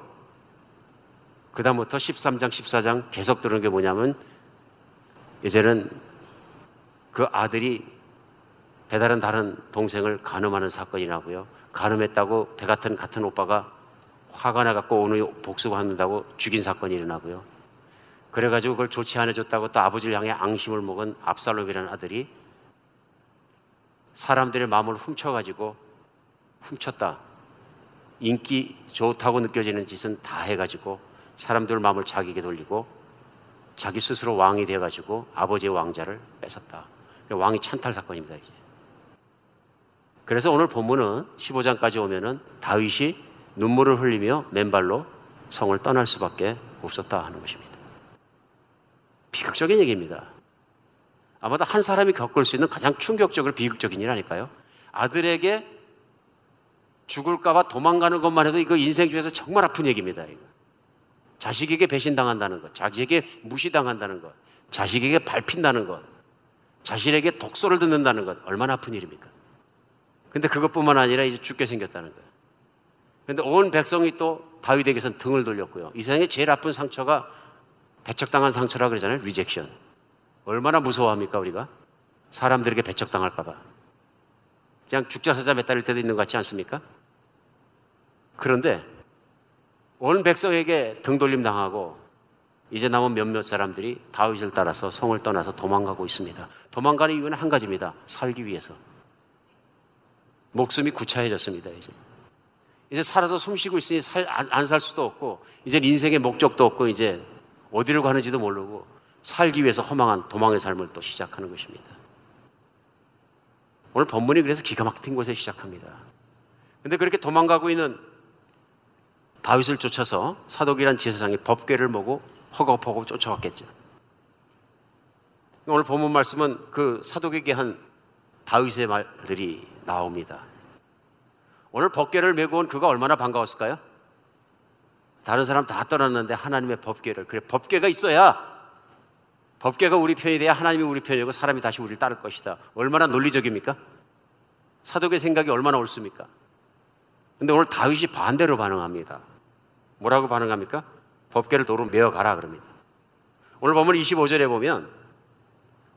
F: 그다음부터 13장, 14장 계속 들은 게 뭐냐면 이제는 그 아들이 배다른 다른 동생을 가늠하는 사건이 나고요. 가늠했다고 배 같은 같은 오빠가 화가 나갖고 오늘 복수한다고 죽인 사건이 일어나고요. 그래가지고 그걸 좋지 않아줬다고 또 아버지를 향해 앙심을 먹은 압살롬이라는 아들이 사람들의 마음을 훔쳐가지고 훔쳤다. 인기 좋다고 느껴지는 짓은 다 해가지고 사람들 마음을 자기에게 돌리고 자기 스스로 왕이 되어가지고 아버지의 왕자를 뺏었다. 왕이 찬탈 사건입니다, 이제. 그래서 오늘 본문은 15장까지 오면은 다윗이 눈물을 흘리며 맨발로 성을 떠날 수밖에 없었다 하는 것입니다. 비극적인 얘기입니다. 아마도 한 사람이 겪을 수 있는 가장 충격적으로 비극적인 일 아닐까요? 아들에게 죽을까봐 도망가는 것만 해도 이거 인생 중에서 정말 아픈 얘기입니다. 이거. 자식에게 배신당한다는 것, 자식에게 무시당한다는 것, 자식에게 밟힌다는 것, 자식에게 독설을 듣는다는 것, 얼마나 아픈 일입니까? 근데 그것뿐만 아니라 이제 죽게 생겼다는 거예요. 근데 온 백성이 또 다윗에게선 등을 돌렸고요. 이 세상에 제일 아픈 상처가 배척당한 상처라 그러잖아요. rejection. 얼마나 무서워합니까, 우리가? 사람들에게 배척당할까봐. 그냥 죽자 사자 매달릴 때도 있는 것 같지 않습니까? 그런데 온 백성에게 등돌림 당하고 이제 남은 몇몇 사람들이 다윗을 따라서 성을 떠나서 도망가고 있습니다. 도망가는 이유는 한 가지입니다. 살기 위해서. 목숨이 구차해졌습니다, 이제. 이제 살아서 숨 쉬고 있으니 안 살 수도 없고, 이제 인생의 목적도 없고, 이제 어디로 가는지도 모르고 살기 위해서 허망한 도망의 삶을 또 시작하는 것입니다. 오늘 본문이 그래서 기가 막힌 곳에 시작합니다. 근데 그렇게 도망가고 있는 다윗을 쫓아서 사독이란 제사장이 법궤를 모고 허겁허겁 쫓아왔겠죠. 오늘 본문 말씀은 그 사독에게 한 다윗의 말들이 나옵니다. 오늘 법궤를 메고 온 그가 얼마나 반가웠을까요? 다른 사람 다 떠났는데 하나님의 법궤를 그래 법궤가 있어야 법궤가 우리 편이 돼야 하나님이 우리 편이고 사람이 다시 우리를 따를 것이다. 얼마나 논리적입니까? 사독의 생각이 얼마나 옳습니까? 근데 오늘 다윗이 반대로 반응합니다. 뭐라고 반응합니까? 법궤를 도로 메어 가라 그럽니다. 오늘 보면 25절에 보면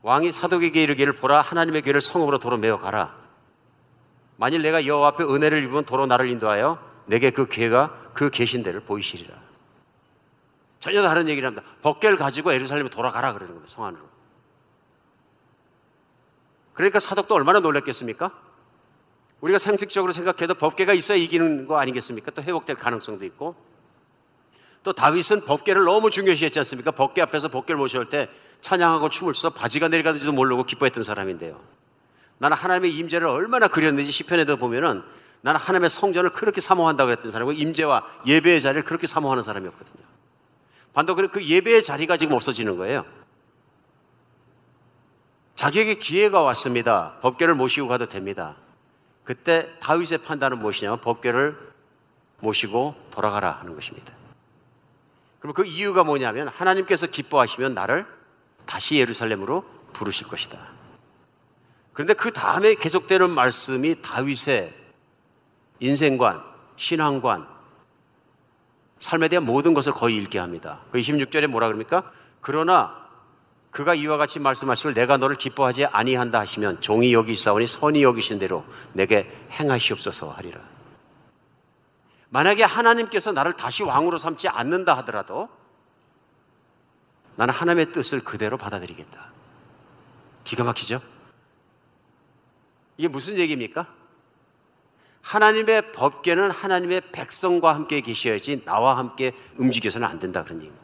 F: 왕이 사독에게 이르기를 보라 하나님의 궤를 성읍으로 도로 메어 가라. 만일 내가 여호와 앞에 은혜를 입으면 도로 나를 인도하여 내게 그 궤가 그 계신 데를 보이시리라. 전혀 다른 얘기를 합니다. 법궤를 가지고 예루살렘에 돌아가라 그러는 겁니다. 성 안으로. 그러니까 사독도 얼마나 놀랐겠습니까? 우리가 상식적으로 생각해도 법궤가 있어야 이기는 거 아니겠습니까? 또 회복될 가능성도 있고. 또 다윗은 법궤를 너무 중요시했지 않습니까? 법궤 앞에서 법궤를 모셔올 때 찬양하고 춤을 춰서 바지가 내려가는지도 모르고 기뻐했던 사람인데요. 나는 하나님의 임재를 얼마나 그렸는지 시편에도 보면은 나는 하나님의 성전을 그렇게 사모한다고 그랬던 사람이고 임재와 예배의 자리를 그렇게 사모하는 사람이었거든요. 반도 그 예배의 자리가 지금 없어지는 거예요. 자기에게 기회가 왔습니다. 법궤를 모시고 가도 됩니다. 그때 다윗의 판단은 무엇이냐면 법궤를 모시고 돌아가라 하는 것입니다. 그럼 그 이유가 뭐냐면 하나님께서 기뻐하시면 나를 다시 예루살렘으로 부르실 것이다. 그런데 그 다음에 계속되는 말씀이 다윗의 인생관, 신앙관, 삶에 대한 모든 것을 거의 읽게 합니다. 그 26절에 뭐라 그럽니까? 그러나 그가 이와 같이 말씀하시길 내가 너를 기뻐하지 아니한다 하시면 종이 여기 있사오니 선이 여기신 대로 내게 행하시옵소서 하리라. 만약에 하나님께서 나를 다시 왕으로 삼지 않는다 하더라도 나는 하나님의 뜻을 그대로 받아들이겠다. 기가 막히죠? 이게 무슨 얘기입니까? 하나님의 법계는 하나님의 백성과 함께 계셔야지 나와 함께 움직여서는 안 된다 그런 얘기입니다.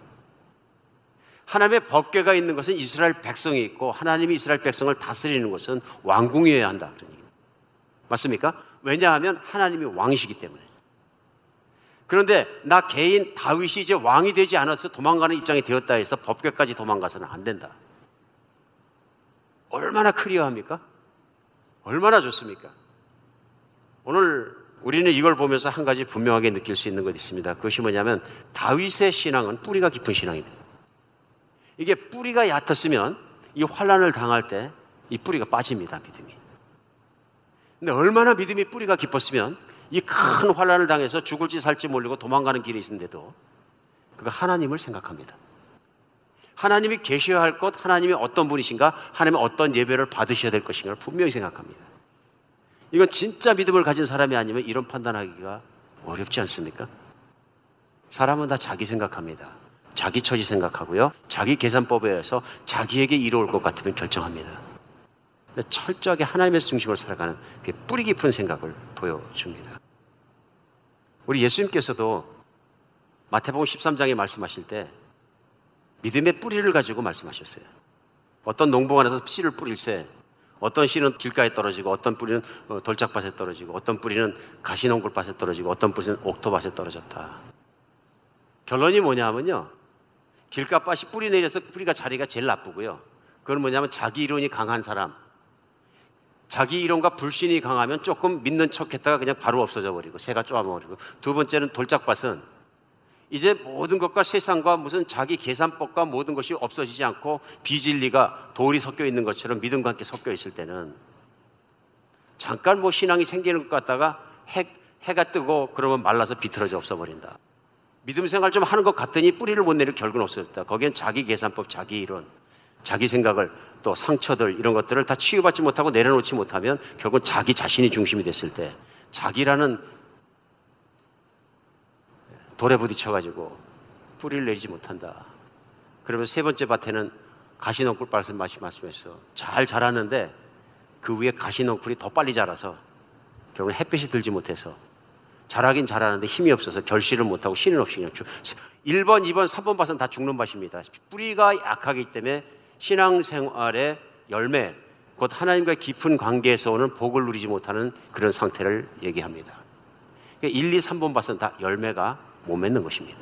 F: 하나님의 법궤가 있는 것은 이스라엘 백성이 있고 하나님이 이스라엘 백성을 다스리는 것은 왕궁이어야 한다 그런 얘기입니다. 맞습니까? 왜냐하면 하나님이 왕이시기 때문에. 그런데 나 개인 다윗이 이제 왕이 되지 않아서 도망가는 입장이 되었다 해서 법궤까지 도망가서는 안 된다. 얼마나 클리어합니까? 얼마나 좋습니까? 오늘 우리는 이걸 보면서 한 가지 분명하게 느낄 수 있는 것이 있습니다. 그것이 뭐냐면 다윗의 신앙은 뿌리가 깊은 신앙입니다. 이게 뿌리가 얕았으면 이 환란을 당할 때 이 뿌리가 빠집니다. 믿음이. 근데 얼마나 믿음이 뿌리가 깊었으면 이 큰 환란을 당해서 죽을지 살지 모르고 도망가는 길에 있는데도 그가 하나님을 생각합니다. 하나님이 계셔야 할 것, 하나님이 어떤 분이신가, 하나님의 어떤 예배를 받으셔야 될 것인가를 분명히 생각합니다. 이건 진짜 믿음을 가진 사람이 아니면 이런 판단하기가 어렵지 않습니까? 사람은 다 자기 생각합니다. 자기 처지 생각하고요. 자기 계산법에 의해서 자기에게 이로울 것 같으면 결정합니다. 근데 철저하게 하나님의 중심으로 살아가는 뿌리 깊은 생각을 보여줍니다. 우리 예수님께서도 마태복음 13장에 말씀하실 때 믿음의 뿌리를 가지고 말씀하셨어요. 어떤 농부관에서 씨를 뿌릴새 어떤 씨는 길가에 떨어지고 어떤 뿌리는 어, 돌짝밭에 떨어지고 어떤 뿌리는 가시농굴밭에 떨어지고 어떤 뿌리는 옥토밭에 떨어졌다. 결론이 뭐냐면요. 길가밭이 뿌리 내려서 뿌리가 자리가 제일 나쁘고요. 그건 뭐냐면 자기 이론이 강한 사람. 자기 이론과 불신이 강하면 조금 믿는 척 했다가 그냥 바로 없어져 버리고 새가 쪼아버리고 두 번째는 돌짝밭은 이제 모든 것과 세상과 무슨 자기 계산법과 모든 것이 없어지지 않고 비진리가 돌이 섞여 있는 것처럼 믿음과 함께 섞여 있을 때는 잠깐 뭐 신앙이 생기는 것 같다가 해, 해가 뜨고 그러면 말라서 비틀어져 없어버린다. 믿음 생활 좀 하는 것 같더니 뿌리를 못 내려 결국은 없어졌다. 거기엔 자기 계산법, 자기 이론, 자기 생각을 또 상처들 이런 것들을 다 치유받지 못하고 내려놓지 못하면 결국 자기 자신이 중심이 됐을 때 자기라는 돌에 부딪혀가지고 뿌리를 내리지 못한다. 그러면 세 번째 밭에는 가시넝쿨 밭을 말씀하시면서 잘 자랐는데 그 위에 가시넝쿨이 더 빨리 자라서 결국 햇빛이 들지 못해서 자라긴 자라는데 힘이 없어서 결실을 못하고 신은 없이 그냥 1번, 2번, 3번 밭은 다 죽는 밭입니다. 뿌리가 약하기 때문에 신앙생활의 열매, 곧 하나님과의 깊은 관계에서 오는 복을 누리지 못하는 그런 상태를 얘기합니다. 1, 2, 3번 밭은 다 열매가 못 맺는 것입니다.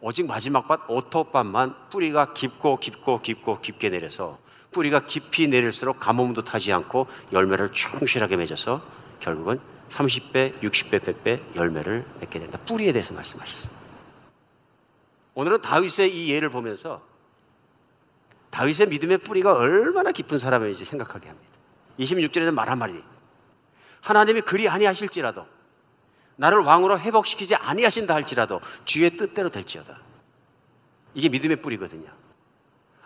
F: 오직 마지막 밭, 오토밭만 뿌리가 깊고 깊고 깊고 깊게 내려서 뿌리가 깊이 내릴수록 가뭄도 타지 않고 열매를 충실하게 맺어서 결국은 30배, 60배, 100배 열매를 맺게 된다. 뿌리에 대해서 말씀하셨어요. 오늘은 다윗의 이 예를 보면서 다윗의 믿음의 뿌리가 얼마나 깊은 사람인지 생각하게 합니다. 26절에는 말 한마디. 하나님이 그리 아니하실지라도 나를 왕으로 회복시키지 아니하신다 할지라도 주의 뜻대로 될지어다. 이게 믿음의 뿌리거든요.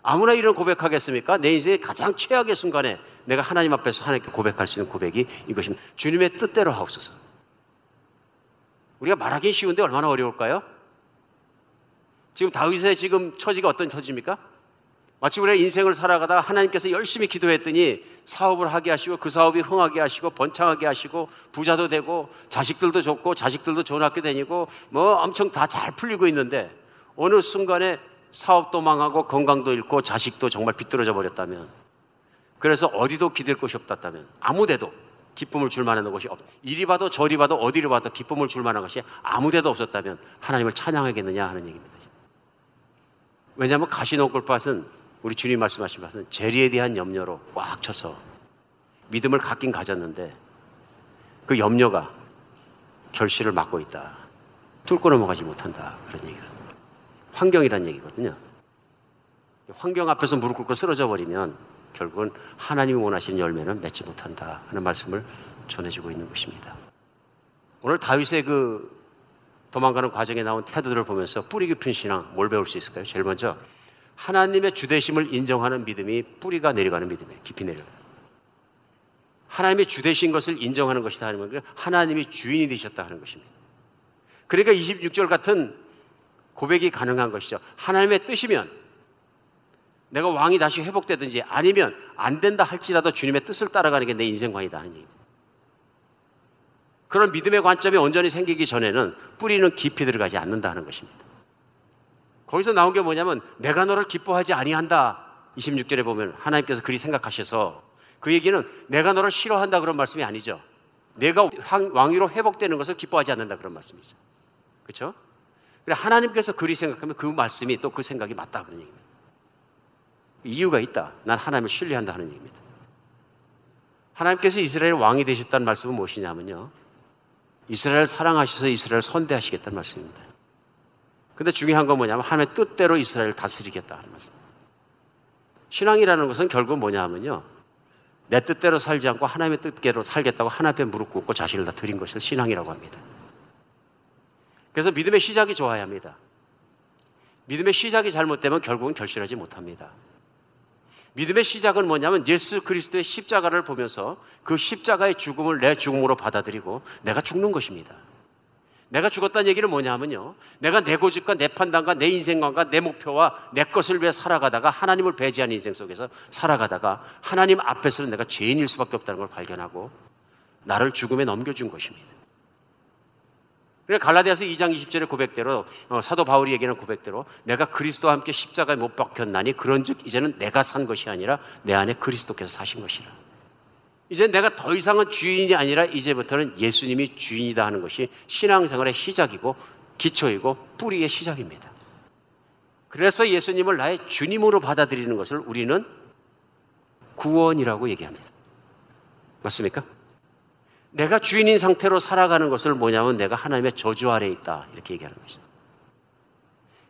F: 아무나 이런 고백하겠습니까? 내 인생의 가장 최악의 순간에 내가 하나님 앞에서 하나님께 고백할 수 있는 고백이 이것입니다. 주님의 뜻대로 하옵소서. 우리가 말하기 쉬운데 얼마나 어려울까요? 지금 다윗의 지금 처지가 어떤 처지입니까? 마치 우리가 인생을 살아가다가 하나님께서 열심히 기도했더니 사업을 하게 하시고 그 사업이 흥하게 하시고 번창하게 하시고 부자도 되고 자식들도 좋고 자식들도 좋은 학교 다니고 뭐 엄청 다 잘 풀리고 있는데 어느 순간에 사업도 망하고 건강도 잃고 자식도 정말 비뚤어져 버렸다면 그래서 어디도 기댈 곳이 없다면 아무데도 기쁨을 줄 만한 것이 없 이리 봐도 저리 봐도 어디로 봐도 기쁨을 줄 만한 것이 아무데도 없었다면 하나님을 찬양하겠느냐 하는 얘기입니다. 왜냐하면 가시농골밭은 우리 주님 말씀하신 것은 재리에 대한 염려로 꽉 쳐서 믿음을 갖긴 가졌는데 그 염려가 결실을 막고 있다. 뚫고 넘어가지 못한다. 그런 얘기거든요. 환경이란 얘기거든요. 환경 앞에서 무릎 꿇고 쓰러져 버리면 결국은 하나님이 원하시는 열매는 맺지 못한다 하는 말씀을 전해주고 있는 것입니다. 오늘 다윗의 그 도망가는 과정에 나온 태도들을 보면서 뿌리 깊은 신앙 뭘 배울 수 있을까요? 제일 먼저 하나님의 주대심을 인정하는 믿음이 뿌리가 내려가는 믿음이에요. 깊이 내려가요. 하나님의 주대신 것을 인정하는 것이다 하는 건 하나님이 주인이 되셨다 하는 것입니다. 그러니까 26절 같은 고백이 가능한 것이죠. 하나님의 뜻이면 내가 왕이 다시 회복되든지 아니면 안 된다 할지라도 주님의 뜻을 따라가는 게 내 인생관이다 하는 얘기입니다. 그런 믿음의 관점이 온전히 생기기 전에는 뿌리는 깊이 들어가지 않는다 하는 것입니다. 거기서 나온 게 뭐냐면 내가 너를 기뻐하지 아니한다. 26절에 보면 하나님께서 그리 생각하셔서 그 얘기는 내가 너를 싫어한다 그런 말씀이 아니죠. 내가 왕위로 회복되는 것을 기뻐하지 않는다 그런 말씀이죠. 그렇죠? 그래 하나님께서 그리 생각하면 그 말씀이 또 그 생각이 맞다 그런 얘기입니다. 이유가 있다. 난 하나님을 신뢰한다 하는 얘기입니다. 하나님께서 이스라엘 왕이 되셨다는 말씀은 무엇이냐면요. 이스라엘 사랑하셔서 이스라엘 선대하시겠다는 말씀입니다. 근데 중요한 건 뭐냐면 하나님의 뜻대로 이스라엘을 다스리겠다 하는 말씀. 신앙이라는 것은 결국 뭐냐 하면요. 내 뜻대로 살지 않고 하나님의 뜻대로 살겠다고 하나님 앞에 무릎 꿇고 자신을 다 드린 것을 신앙이라고 합니다. 그래서 믿음의 시작이 좋아야 합니다. 믿음의 시작이 잘못되면 결국은 결실하지 못합니다. 믿음의 시작은 뭐냐면 예수 그리스도의 십자가를 보면서 그 십자가의 죽음을 내 죽음으로 받아들이고 내가 죽는 것입니다. 내가 죽었다는 얘기는 뭐냐면요. 내가 내 고집과 내 판단과 내 인생관과 내 목표와 내 것을 위해 살아가다가 하나님을 배제하는 인생 속에서 살아가다가 하나님 앞에서는 내가 죄인일 수밖에 없다는 걸 발견하고 나를 죽음에 넘겨준 것입니다. 그래 갈라디아서 2장 20절의 고백대로 어, 사도 바울이 얘기하는 고백대로 내가 그리스도와 함께 십자가에 못 박혔나니 그런즉 이제는 내가 산 것이 아니라 내 안에 그리스도께서 사신 것이라. 이제 내가 더 이상은 주인이 아니라 이제부터는 예수님이 주인이다 하는 것이 신앙생활의 시작이고 기초이고 뿌리의 시작입니다. 그래서 예수님을 나의 주님으로 받아들이는 것을 우리는 구원이라고 얘기합니다. 맞습니까? 내가 주인인 상태로 살아가는 것을 뭐냐면 내가 하나님의 저주 아래에 있다. 이렇게 얘기하는 것이죠.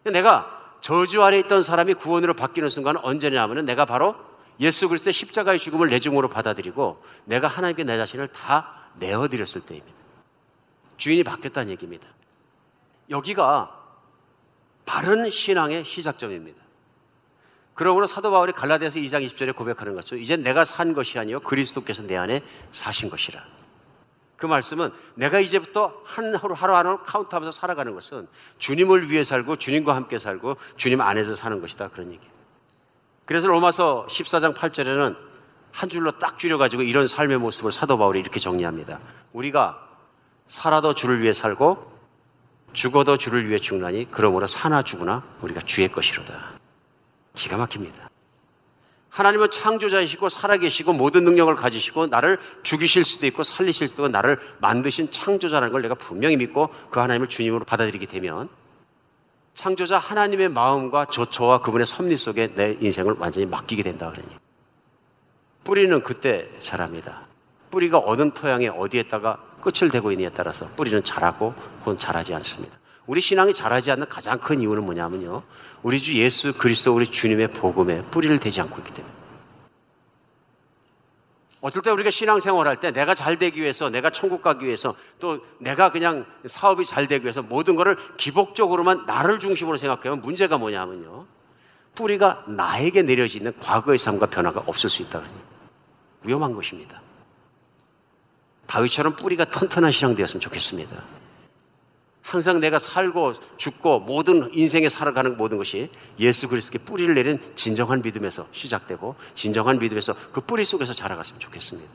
F: 내가 저주 아래에 있던 사람이 구원으로 바뀌는 순간은 언제냐면 내가 바로 예수 그리스도의 십자가의 죽음을 내 중으로 받아들이고 내가 하나님께 내 자신을 다 내어드렸을 때입니다. 주인이 바뀌었다는 얘기입니다. 여기가 바른 신앙의 시작점입니다. 그러므로 사도 바울이 갈라디아서 2장 20절에 고백하는 것처럼 이제 내가 산 것이 아니요 그리스도께서 내 안에 사신 것이라. 그 말씀은 내가 이제부터 한 하루 하루 하루 카운트하면서 살아가는 것은 주님을 위해 살고 주님과 함께 살고 주님 안에서 사는 것이다 그런 얘기예요. 그래서 로마서 14장 8절에는 한 줄로 딱 줄여가지고 이런 삶의 모습을 사도 바울이 이렇게 정리합니다. 우리가 살아도 주를 위해 살고 죽어도 주를 위해 죽나니 그러므로 사나 죽으나 우리가 주의 것이로다. 기가 막힙니다. 하나님은 창조자이시고 살아계시고 모든 능력을 가지시고 나를 죽이실 수도 있고 살리실 수도 있고 나를 만드신 창조자라는 걸 내가 분명히 믿고 그 하나님을 주님으로 받아들이게 되면 창조자 하나님의 마음과 저, 저와 그분의 섭리 속에 내 인생을 완전히 맡기게 된다 그러니 뿌리는 그때 자랍니다. 뿌리가 어느 토양에 어디에다가 끝을 대고 있느냐에 따라서 뿌리는 자라고 혹은 자라지 않습니다. 우리 신앙이 자라지 않는 가장 큰 이유는 뭐냐면요. 우리 주 예수 그리스도 우리 주님의 복음에 뿌리를 대지 않고 있기 때문에. 어떨 때 우리가 신앙생활 할때 내가 잘 되기 위해서, 내가 천국 가기 위해서, 또 내가 그냥 사업이 잘 되기 위해서 모든 것을 기복적으로만 나를 중심으로 생각하면 문제가 뭐냐면요. 뿌리가 나에게 내려지는 과거의 삶과 변화가 없을 수 있다. 위험한 것입니다. 다윗처럼 뿌리가 튼튼한 신앙 되었으면 좋겠습니다. 항상 내가 살고 죽고 모든 인생에 살아가는 모든 것이 예수 그리스도께 뿌리를 내린 진정한 믿음에서 시작되고 진정한 믿음에서 그 뿌리 속에서 자라갔으면 좋겠습니다.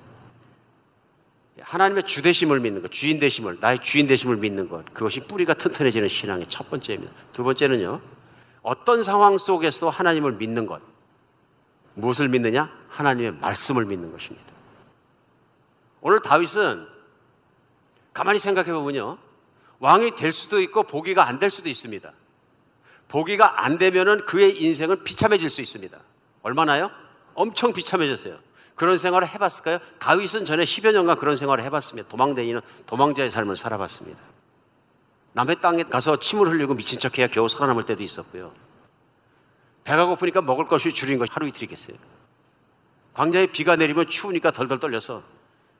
F: 하나님의 주 되심을 믿는 것, 주인 되심을 나의 주인 되심을 믿는 것 그것이 뿌리가 튼튼해지는 신앙의 첫 번째입니다. 두 번째는요. 어떤 상황 속에서 하나님을 믿는 것. 무엇을 믿느냐? 하나님의 말씀을 믿는 것입니다. 오늘 다윗은 가만히 생각해 보면요. 왕이 될 수도 있고 보기가 안 될 수도 있습니다. 보기가 안 되면은 그의 인생은 비참해질 수 있습니다. 얼마나요? 엄청 비참해졌어요. 그런 생활을 해봤을까요? 다윗은 전에 10여 년간 그런 생활을 해봤습니다. 도망다니는 도망자의 삶을 살아봤습니다. 남의 땅에 가서 침을 흘리고 미친 척해야 겨우 살아남을 때도 있었고요. 배가 고프니까 먹을 것이 줄인 것이 하루 이틀이겠어요. 광야에 비가 내리면 추우니까 덜덜 떨려서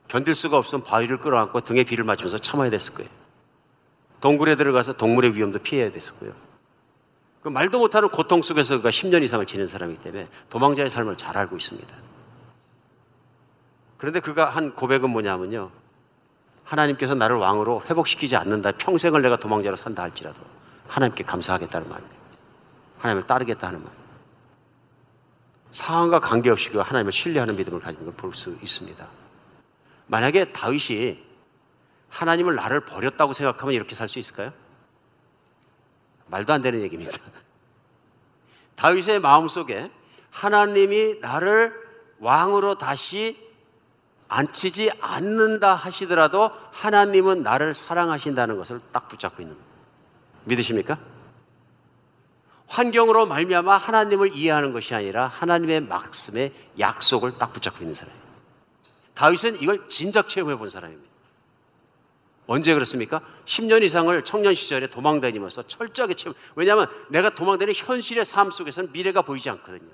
F: 견딜 수가 없으면 바위를 끌어안고 등에 비를 맞으면서 참아야 됐을 거예요. 동굴에 들어가서 동물의 위험도 피해야 됐었고요. 그 말도 못하는 고통 속에서 그가 10년 이상을 지낸 사람이기 때문에 도망자의 삶을 잘 알고 있습니다. 그런데 그가 한 고백은 뭐냐면요. 하나님께서 나를 왕으로 회복시키지 않는다. 평생을 내가 도망자로 산다 할지라도 하나님께 감사하겠다는 말입니다. 하나님을 따르겠다 하는 말. 상황과 관계없이 그 하나님을 신뢰하는 믿음을 가지는 걸볼 수 있습니다. 만약에 다윗이 하나님을 나를 버렸다고 생각하면 이렇게 살 수 있을까요? 말도 안 되는 얘기입니다. 다윗의 마음속에 하나님이 나를 왕으로 다시 앉히지 않는다 하시더라도 하나님은 나를 사랑하신다는 것을 딱 붙잡고 있는. 믿으십니까? 환경으로 말미암아 하나님을 이해하는 것이 아니라 하나님의 말씀의 약속을 딱 붙잡고 있는 사람이에요. 다윗은 이걸 진작 체험해 본 사람입니다. 언제 그렇습니까? 10년 이상을 청년 시절에 도망 다니면서 철저하게 체험. 왜냐하면 내가 도망 다니는 현실의 삶 속에서는 미래가 보이지 않거든요.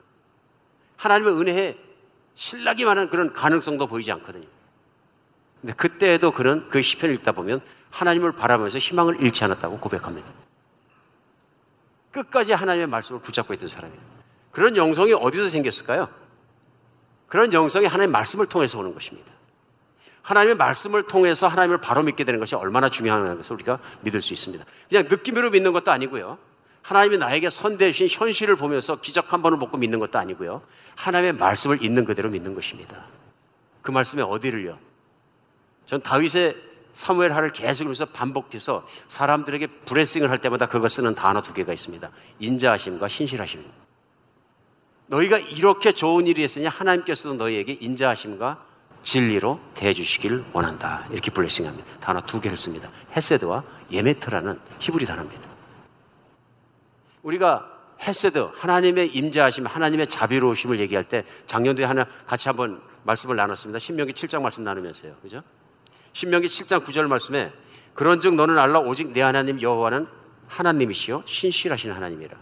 F: 하나님의 은혜에 신락이 많은 그런 가능성도 보이지 않거든요. 근데 그때에도 그는 그 시편을 읽다 보면 하나님을 바라보면서 희망을 잃지 않았다고 고백합니다. 끝까지 하나님의 말씀을 붙잡고 있던 사람이에요. 그런 영성이 어디서 생겼을까요? 그런 영성이 하나님의 말씀을 통해서 오는 것입니다. 하나님의 말씀을 통해서 하나님을 바로 믿게 되는 것이 얼마나 중요한 것을 우리가 믿을 수 있습니다. 그냥 느낌으로 믿는 것도 아니고요. 하나님이 나에게 선대신 현실을 보면서 기적 한 번을 먹고 믿는 것도 아니고요. 하나님의 말씀을 있는 그대로 믿는 것입니다. 그 말씀에 어디를요? 전 다윗의 사무엘 하를 계속하면서 반복해서 사람들에게 브레싱을 할 때마다 그거 쓰는 단어 두 개가 있습니다. 인자하심과 신실하심. 너희가 이렇게 좋은 일이 있으니 하나님께서도 너희에게 인자하심과 진리로 대해주시길 원한다. 이렇게 블레싱합니다. 단어 두 개를 씁니다. 헤세드와 예메트라는 히브리 단어입니다. 우리가 헤세드, 하나님의 임자하심, 하나님의 자비로우심을 얘기할 때 작년도에 하나 같이 한번 말씀을 나눴습니다. 신명기 7장 말씀 나누면서요. 그죠? 신명기 7장 9절 말씀에 그런즉 너는 알라 오직 내 하나님 여호와는 하나님이시요 신실하신 하나님이라.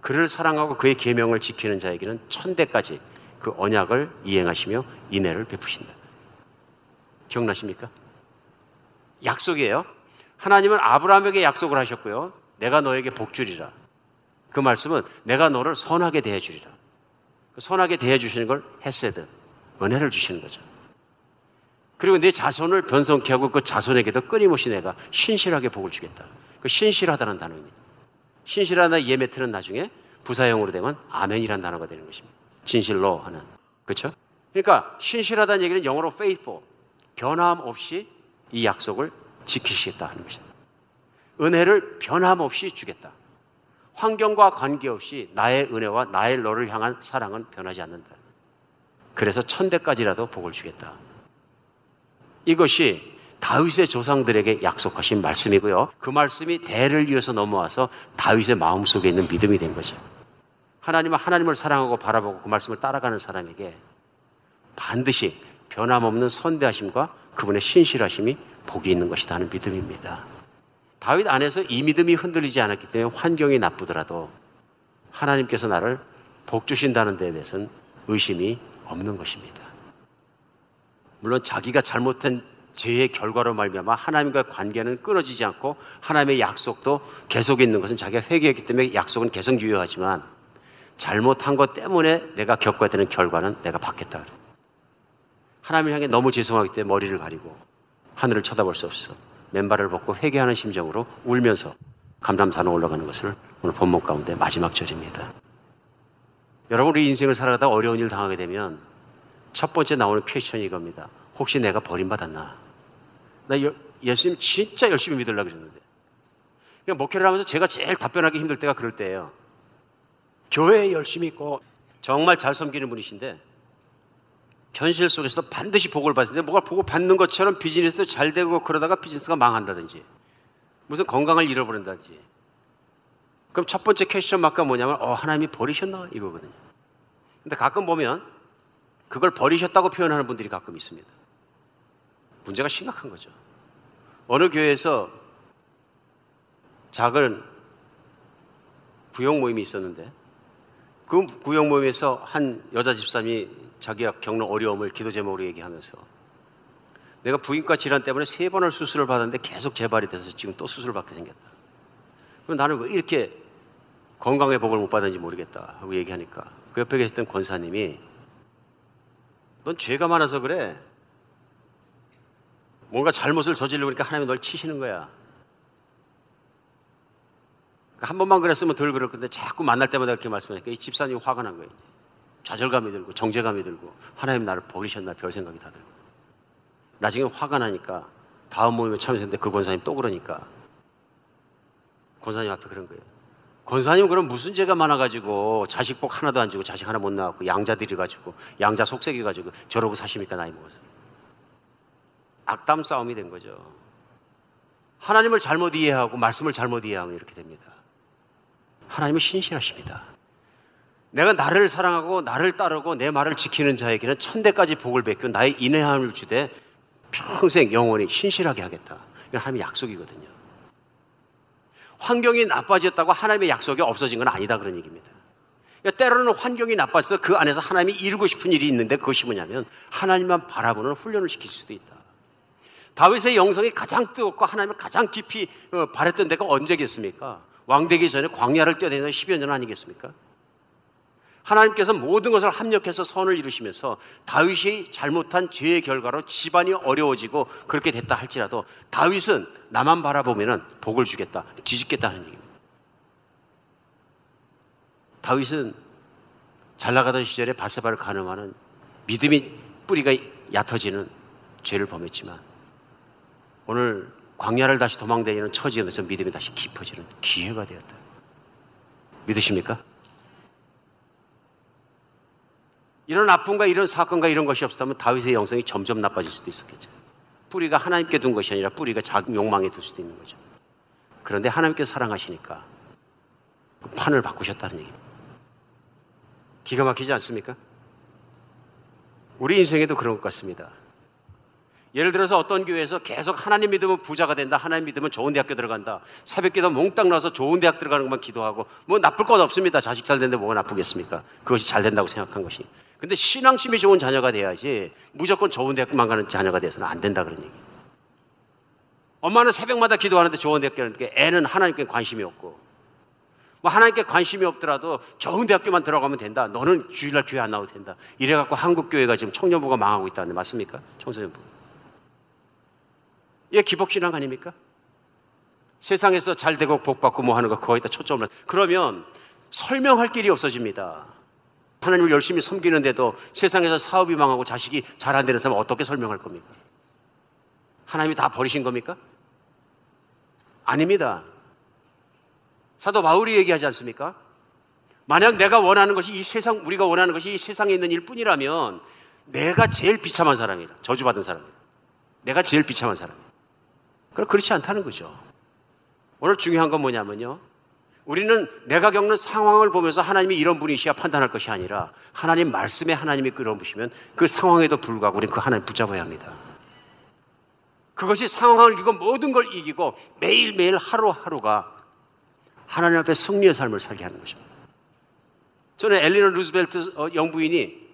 F: 그를 사랑하고 그의 계명을 지키는 자에게는 천대까지 그 언약을 이행하시며 인애를 베푸신다. 기억나십니까? 약속이에요. 하나님은 아브라함에게 약속을 하셨고요. 내가 너에게 복주리라. 그 말씀은 내가 너를 선하게 대해주리라. 그 선하게 대해주시는 걸 헤세드, 은혜를 주시는 거죠. 그리고 내 자손을 변성케 하고 그 자손에게도 끊임없이 내가 신실하게 복을 주겠다. 그 신실하다는 단어입니다. 신실하다 예메트는 나중에 부사형으로 되면 아멘이라는 단어가 되는 것입니다. 진실로 하는. 그렇죠? 그러니까 신실하다는 얘기는 영어로 faithful. 변함 없이 이 약속을 지키시겠다 하는 것입니다. 은혜를 변함없이 주겠다. 환경과 관계없이 나의 은혜와 나의 너를 향한 사랑은 변하지 않는다. 그래서 천대까지라도 복을 주겠다. 이것이 다윗의 조상들에게 약속하신 말씀이고요. 그 말씀이 대를 이어서 넘어와서 다윗의 마음속에 있는 믿음이 된 거죠. 하나님은 하나님을 사랑하고 바라보고 그 말씀을 따라가는 사람에게 반드시 변함없는 선대하심과 그분의 신실하심이 복이 있는 것이다 하는 믿음입니다. 다윗 안에서 이 믿음이 흔들리지 않았기 때문에 환경이 나쁘더라도 하나님께서 나를 복 주신다는 데에 대해서는 의심이 없는 것입니다. 물론 자기가 잘못한 죄의 결과로 말미암아 하나님과 관계는 끊어지지 않고 하나님의 약속도 계속 있는 것은 자기가 회개했기 때문에 약속은 계속 유효하지만 잘못한 것 때문에 내가 겪어야 되는 결과는 내가 받겠다. 하나님을 향해 너무 죄송하기 때문에 머리를 가리고 하늘을 쳐다볼 수 없어 맨발을 벗고 회개하는 심정으로 울면서 감람산에 올라가는 것을 오늘 본문 가운데 마지막 절입니다. 여러분 우리 인생을 살아가다 어려운 일 당하게 되면 첫 번째 나오는 퀘션이 이겁니다. 혹시 내가 버림받았나? 나 여, 예수님 진짜 열심히 믿으려고 그랬는데. 그냥 목회를 하면서 제가 제일 답변하기 힘들 때가 그럴 때예요. 교회에 열심히 있고 정말 잘 섬기는 분이신데 현실 속에서도 반드시 복을 받는데 뭐가 복을 받는 것처럼 비즈니스도 잘 되고 그러다가 비즈니스가 망한다든지 무슨 건강을 잃어버린다든지 그럼 첫 번째 question mark가 뭐냐면 어 하나님이 버리셨나 이거거든요. 근데 가끔 보면 그걸 버리셨다고 표현하는 분들이 가끔 있습니다. 문제가 심각한 거죠. 어느 교회에서 작은 구역 모임이 있었는데 그 구역 모임에서 한 여자 집사님이 자기가 겪는 어려움을 기도 제목으로 얘기하면서 내가 부인과 질환 때문에 세 번을 수술을 받았는데 계속 재발이 돼서 지금 또 수술을 받게 생겼다. 그럼 나는 왜 이렇게 건강의 복을 못 받았는지 모르겠다 하고 얘기하니까 그 옆에 계셨던 권사님이 넌 죄가 많아서 그래. 뭔가 잘못을 저지르니까 하나님이 널 치시는 거야. 한 번만 그랬으면 덜 그럴 건데 자꾸 만날 때마다 그렇게 말씀하니까 이 집사님이 화가 난 거예요. 좌절감이 들고 정죄감이 들고 하나님 나를 버리셨나 별 생각이 다 들고 나중에 화가 나니까 다음 모임에 참여했는데 그 권사님 또 그러니까 권사님 앞에 그런 거예요. 권사님 그럼 무슨 죄가 많아가지고 자식 복 하나도 안 주고 자식 하나 못 낳았고 양자 들여가지고 양자 속색이 가지고 저러고 사십니까 나이 먹어서 악담 싸움이 된 거죠. 하나님을 잘못 이해하고 말씀을 잘못 이해하면 이렇게 됩니다. 하나님은 신실하십니다. 내가 나를 사랑하고 나를 따르고 내 말을 지키는 자에게는 천대까지 복을 베껴 나의 인내함을 주되 평생 영원히 신실하게 하겠다. 이건 하나님의 약속이거든요. 환경이 나빠졌다고 하나님의 약속이 없어진 건 아니다 그런 얘기입니다. 그러니까 때로는 환경이 나빠서 그 안에서 하나님이 이루고 싶은 일이 있는데 그것이 뭐냐면 하나님만 바라보는 훈련을 시킬 수도 있다. 다윗의 영성이 가장 뜨겁고 하나님을 가장 깊이 어, 바랬던 데가 언제겠습니까? 왕되기 전에 광야를 뛰어다니는 10여 년 아니겠습니까? 하나님께서 모든 것을 합력해서 선을 이루시면서 다윗이 잘못한 죄의 결과로 집안이 어려워지고 그렇게 됐다 할지라도 다윗은 나만 바라보면은 복을 주겠다, 뒤집겠다 하는 얘기입니다. 다윗은 잘 나가던 시절에 바세바를 가늠하는 믿음이 뿌리가 얕아지는 죄를 범했지만 오늘 광야를 다시 도망다니는 처지에서 믿음이 다시 깊어지는 기회가 되었다. 믿으십니까? 이런 아픔과 이런 사건과 이런 것이 없었다면 다윗의 영성이 점점 나빠질 수도 있었겠죠. 뿌리가 하나님께 둔 것이 아니라 뿌리가 자기 욕망에 둘 수도 있는 거죠. 그런데 하나님께서 사랑하시니까 그 판을 바꾸셨다는 얘기입니다. 기가 막히지 않습니까? 우리 인생에도 그런 것 같습니다. 예를 들어서 어떤 교회에서 계속 하나님 믿으면 부자가 된다. 하나님 믿으면 좋은 대학교 들어간다. 새벽 기도 몽땅 나서 좋은 대학 들어가는 것만 기도하고 뭐 나쁠 것 없습니다. 자식 잘 되는데 뭐가 나쁘겠습니까? 그것이 잘 된다고 생각한 것이. 근데 신앙심이 좋은 자녀가 돼야지 무조건 좋은 대학만 가는 자녀가 돼서는 안 된다 그런 얘기. 엄마는 새벽마다 기도하는데 좋은 대학교 가는데 애는 하나님께 관심이 없고 뭐 하나님께 관심이 없더라도 좋은 대학교만 들어가면 된다. 너는 주일날 교회 안 나와도 된다. 이래갖고 한국 교회가 지금 청년부가 망하고 있다는데 맞습니까? 청소년부. 이게 기복신앙 아닙니까? 세상에서 잘 되고 복 받고 뭐 하는 거 거기다 초점을 그러면 설명할 길이 없어집니다. 하나님을 열심히 섬기는데도 세상에서 사업이 망하고 자식이 잘 안 되는 사람 어떻게 설명할 겁니까? 하나님이 다 버리신 겁니까? 아닙니다. 사도 바울이 얘기하지 않습니까? 만약 내가 원하는 것이 이 세상, 우리가 원하는 것이 이 세상에 있는 일 뿐이라면 내가 제일 비참한 사람이다. 저주받은 사람이다. 내가 제일 비참한 사람이다. 그렇지 않다는 거죠. 오늘 중요한 건 뭐냐면요. 우리는 내가 겪는 상황을 보면서 하나님이 이런 분이시야 판단할 것이 아니라 하나님 말씀에 하나님이 끌어보시면 그 상황에도 불구하고 우리는 그 하나님 붙잡아야 합니다. 그것이 상황을 이기고 모든 걸 이기고 매일매일 하루하루가 하나님 앞에 승리의 삶을 살게 하는 것입니다. 저는 엘리너 루즈벨트 어, 영부인이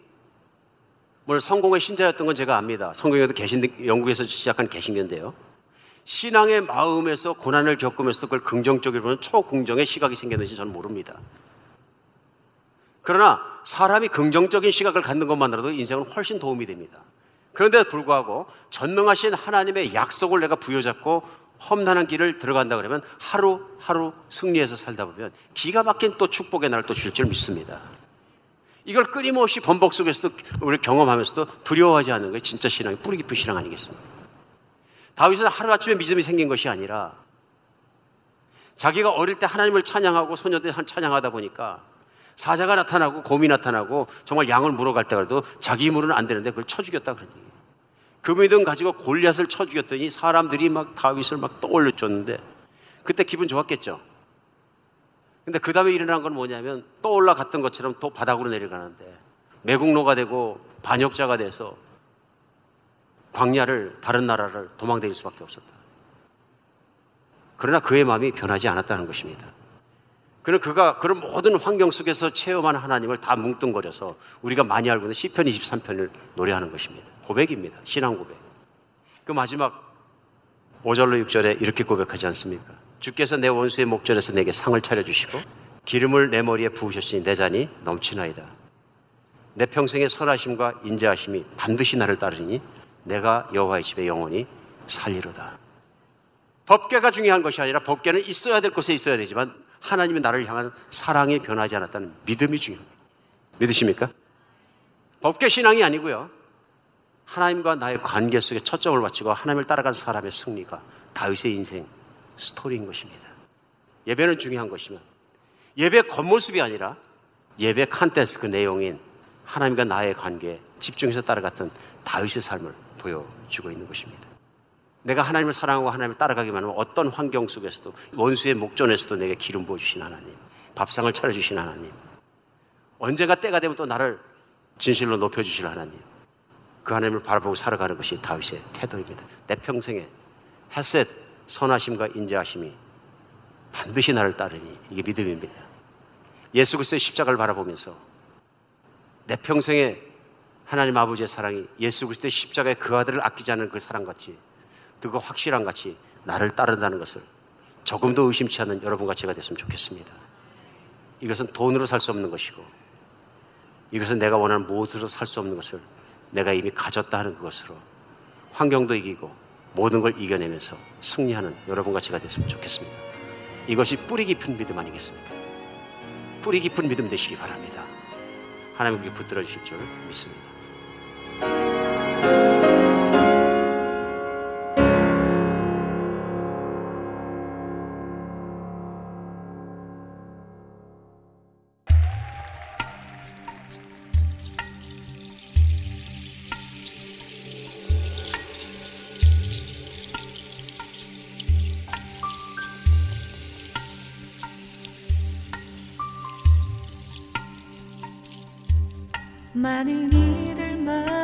F: 물론 성공의 신자였던 건 제가 압니다. 성경에도 계신 영국에서 시작한 개신교인데요. 신앙의 마음에서 고난을 겪으면서 그걸 긍정적으로 보는 초긍정의 시각이 생겼는지 저는 모릅니다. 그러나 사람이 긍정적인 시각을 갖는 것만으로도 인생은 훨씬 도움이 됩니다. 그런데도 불구하고 전능하신 하나님의 약속을 내가 부여잡고 험난한 길을 들어간다 그러면 하루하루 승리해서 살다 보면 기가 막힌 또 축복의 날을 또 줄 줄 믿습니다. 이걸 끊임없이 번복 속에서도 우리 경험하면서도 두려워하지 않는 게 진짜 신앙이 뿌리 깊은 신앙 아니겠습니까? 다윗은 하루아침에 믿음이 생긴 것이 아니라 자기가 어릴 때 하나님을 찬양하고 때 찬양하다 보니까 사자가 나타나고 곰이 나타나고 정말 양을 물어갈 때라도 자기 힘으로는 안 되는데 그걸 쳐 죽였다 그러니 그 믿음 가지고 골리앗을 쳐 죽였더니 사람들이 막 다윗을 막 떠올려 줬는데 그때 기분 좋았겠죠. 근데 그 다음에 일어난 건 뭐냐면 또 올라 갔던 것처럼 또 바닥으로 내려가는데 매국노가 되고 반역자가 돼서 광야를 다른 나라를 도망다닐 수밖에 없었다. 그러나 그의 마음이 변하지 않았다는 것입니다. 그는 그가 그런 모든 환경 속에서 체험한 하나님을 다 뭉뚱거려서 우리가 많이 알고 있는 시편 23편을 노래하는 것입니다. 고백입니다. 신앙 고백. 그 마지막 5절로 6절에 이렇게 고백하지 않습니까? 주께서 내 원수의 목전에서 내게 상을 차려 주시고 기름을 내 머리에 부으셨으니 내 잔이 넘치나이다. 내 평생의 선하심과 인자하심이 반드시 나를 따르니 내가 여호와의 집에 영원히 살리로다. 법계가 중요한 것이 아니라 법계는 있어야 될 곳에 있어야 되지만 하나님이 나를 향한 사랑이 변하지 않았다는 믿음이 중요합니다. 믿으십니까? 법계 신앙이 아니고요. 하나님과 나의 관계 속에 초점을 맞추고 하나님을 따라간 사람의 승리가 다윗의 인생 스토리인 것입니다. 예배는 중요한 것이면 예배 겉모습이 아니라 예배 컨텐츠 그 내용인 하나님과 나의 관계에 집중해서 따라갔던 다윗의 삶을 보여주고 있는 것입니다. 내가 하나님을 사랑하고 하나님을 따라가기만 하면 어떤 환경 속에서도 원수의 목전에서도 내게 기름 부어주신 하나님, 밥상을 차려주신 하나님, 언젠가 때가 되면 또 나를 진실로 높여주실 하나님, 그 하나님을 바라보고 살아가는 것이 다윗의 태도입니다. 내 평생에 햇셋, 선하심과 인자하심이 반드시 나를 따르니 이게 믿음입니다. 예수 그리스도의 십자가를 바라보면서 내 평생에 하나님 아버지의 사랑이 예수 그리스도의 십자가에 그 아들을 아끼지 않은 그 사랑같이 그 확실한 같이 나를 따른다는 것을 조금도 의심치 않는 여러분과 제가 됐으면 좋겠습니다. 이것은 돈으로 살 수 없는 것이고 이것은 내가 원하는 무엇으로 살 수 없는 것을 내가 이미 가졌다 하는 그것으로 환경도 이기고 모든 걸 이겨내면서 승리하는 여러분과 제가 됐으면 좋겠습니다. 이것이 뿌리 깊은 믿음 아니겠습니까? 뿌리 깊은 믿음 되시기 바랍니다. 하나님께 붙들어 주실 줄 믿습니다.
G: 많은 이들 말하고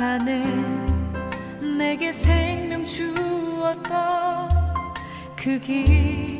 G: 가네. 내게 생명 주었던 그길